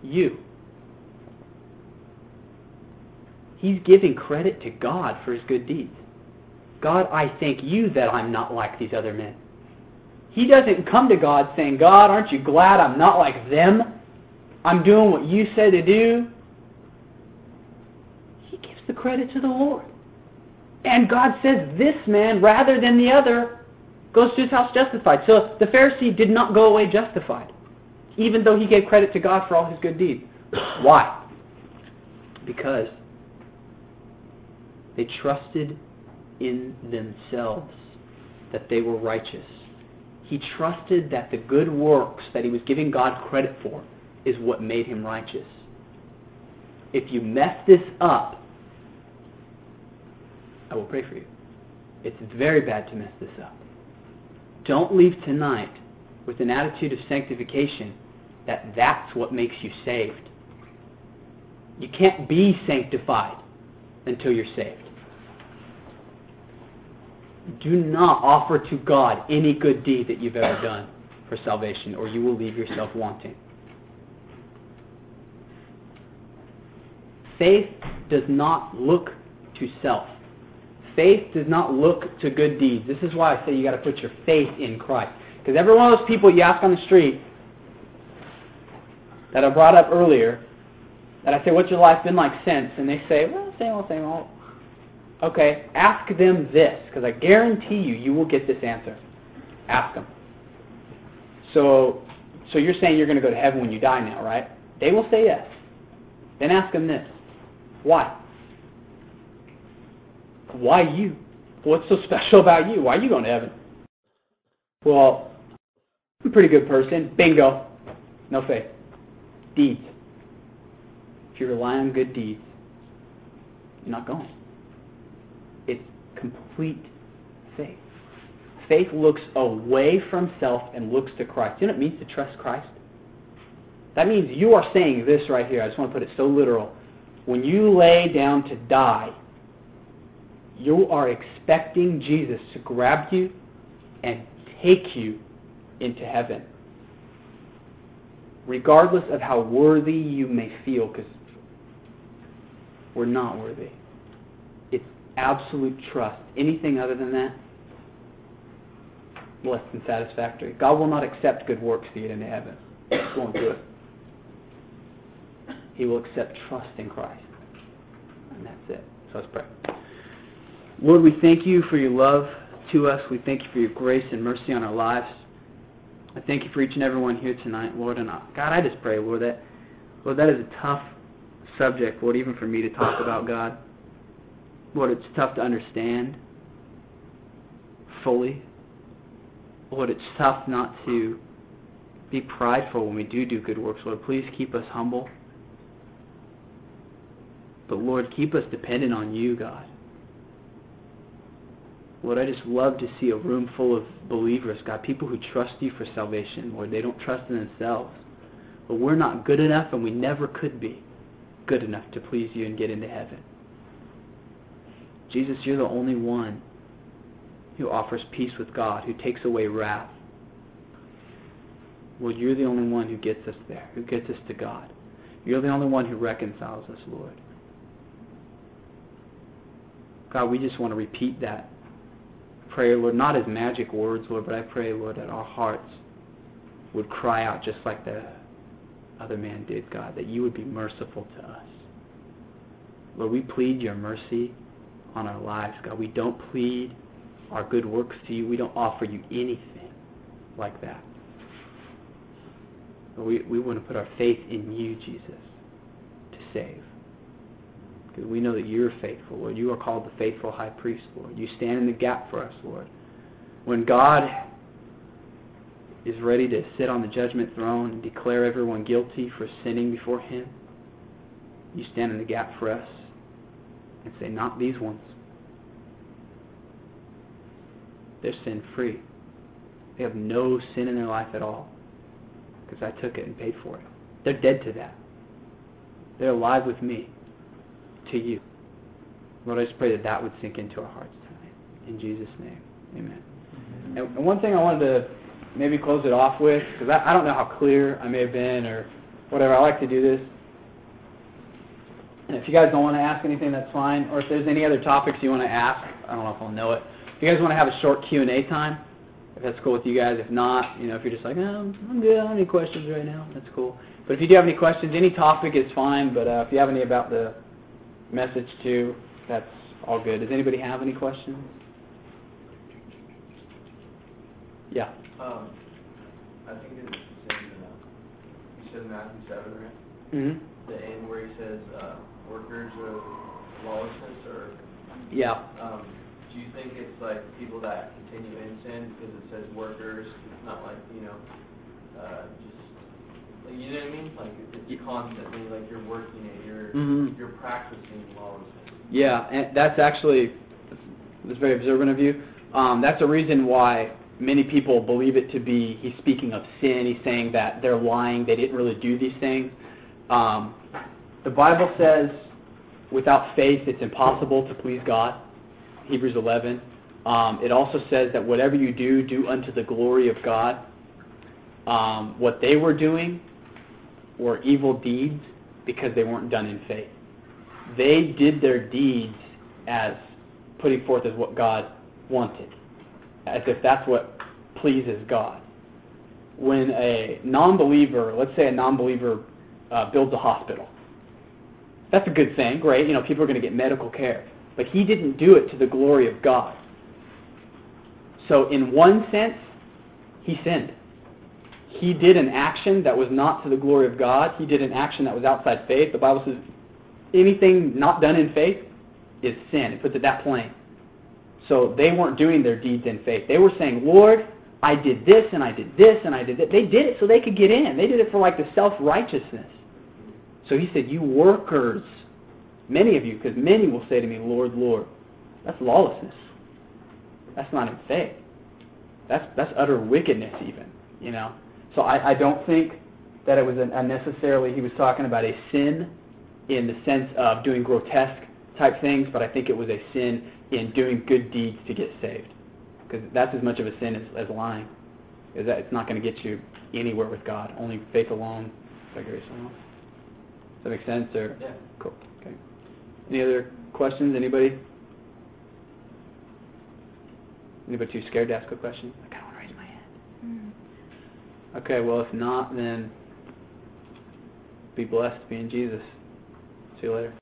you. He's giving credit to God for his good deeds. God, I thank you that I'm not like these other men. He doesn't come to God saying, God, aren't you glad I'm not like them? I'm doing what you said to do. He gives the credit to the Lord. And God says this man, rather than the other, goes to his house justified. So the Pharisee did not go away justified, even though he gave credit to God for all his good deeds. Why? Because they trusted in themselves that they were righteous. He trusted that the good works that he was giving God credit for is what made him righteous. If you mess this up, I will pray for you. It's very bad to mess this up. Don't leave tonight with an attitude of sanctification that that's what makes you saved. You can't be sanctified until you're saved. Do not offer to God any good deed that you've ever done for salvation, or you will leave yourself wanting. Faith does not look to self. Faith does not look to good deeds. This is why I say you got to put your faith in Christ. Because every one of those people you ask on the street that I brought up earlier, that I say, What's your life been like since? And they say, Well, same old, same old. Okay, ask them this, because I guarantee you, you will get this answer. Ask them. So, so you're saying you're going to go to heaven when you die now, right? They will say yes. Then ask them this. Why? Why you? What's so [laughs] special about you? Why are you going to heaven? Well, I'm a pretty good person. Bingo. No faith. Deeds. If you rely on good deeds, you're not going. Complete faith. Faith looks away from self and looks to Christ. You know what it means to trust Christ? That means you are saying this right here. I just want to put it so literal. When you lay down to die, you are expecting Jesus to grab you and take you into heaven. Regardless of how worthy you may feel, because we're not worthy. Absolute trust. Anything other than that, less than satisfactory. God will not accept good works to get into heaven. He won't do it. He will accept trust in Christ. And that's it. So let's pray. Lord, we thank you for your love to us. We thank you for your grace and mercy on our lives. I thank you for each and every one here tonight, Lord. And I, God, I just pray, Lord, that Lord, that is a tough subject, Lord, even for me to talk about, God. Lord, it's tough to understand fully. Lord, it's tough not to be prideful when we do do good works. Lord, please keep us humble. But Lord, keep us dependent on you, God. Lord, I just love to see a room full of believers, God, people who trust you for salvation. Lord, they don't trust in themselves. But we're not good enough, and we never could be good enough to please you and get into heaven. Jesus, you're the only one who offers peace with God, who takes away wrath. Lord, you're the only one who gets us there, who gets us to God. You're the only one who reconciles us, Lord. God, we just want to repeat that prayer, Lord, not as magic words, Lord, but I pray, Lord, that our hearts would cry out just like the other man did, God, that you would be merciful to us. Lord, we plead your mercy on our lives, God. We don't plead our good works to you. We don't offer you anything like that. But we, we want to put our faith in you, Jesus, to save. Because we know that you're faithful, Lord. You are called the faithful high priest, Lord. You stand in the gap for us, Lord. When God is ready to sit on the judgment throne and declare everyone guilty for sinning before him, you stand in the gap for us and say, Not these ones. They're sin free. They have no sin in their life at all because I took it and paid for it. They're dead to that. They're alive with me to you. Lord, I just pray that that would sink into our hearts tonight. In Jesus' name, amen. And, and one thing I wanted to maybe close it off with, because I, I don't know how clear I may have been or whatever. I like to do this. If you guys don't want to ask anything, that's fine. Or if there's any other topics you want to ask, I don't know if I'll know it. If you guys want to have a short Q&A time, if that's cool with you guys. If not, you know, if you're just like, oh, I'm good, I don't have any questions right now, that's cool. But if you do have any questions, any topic is fine. But uh, if you have any about the message too, that's all good. Does anybody have any questions? Yeah. Um, I think it's the same, uh, you said Matthew 7, right? hmm The end where he says, uh, workers of lawlessness, or, Yeah. um, do you think it's like people that continue in sin because it says workers, It's not like, you know, uh, just, like, you know what I mean? Like, it's constantly, like, you're working it, you're, Mhm. you're practicing lawlessness. Yeah, and that's actually that's very observant of you. Um, that's a reason why many people believe it to be he's speaking of sin. He's saying that they're lying. They didn't really do these things. Um, the Bible says, without faith, it's impossible to please God. Hebrews 11. Um, it also says that whatever you do, do unto the glory of God. Um, what they were doing were evil deeds because they weren't done in faith they did their deeds as putting forth as what God wanted, as if that's what pleases God. When a non-believer, let's say a non-believer uh, builds a hospital, that's a good thing, great. You know, people are going to get medical care, but he didn't do it to the glory of God. So, in one sense, he sinned. He did an action that was not to the glory of God. He did an action that was outside faith. The Bible says anything not done in faith is sin. It puts it that plain. So they weren't doing their deeds in faith. They were saying, Lord, I did this and I did this and I did that. They did it so they could get in. They did it for like the self righteousness. So he said, You workers, many of you, because many will say to me, Lord, Lord. That's lawlessness. That's not in faith. That's that's utter wickedness even, you know. So I, I don't think that it was necessarily he was talking about a sin in the sense of doing grotesque type things, but I think it was a sin in doing good deeds to get saved. Because that's as much of a sin as, as lying. Is that it's not going to get you anywhere with God. Only faith alone, by grace alone. Does that make sense? Or Yeah. cool. Okay. Any other questions? Anybody? Anybody too scared to ask a question? I kind of want to raise my hand. Mm-hmm. Okay. Well, if not, then be blessed. Be in Jesus. See you later.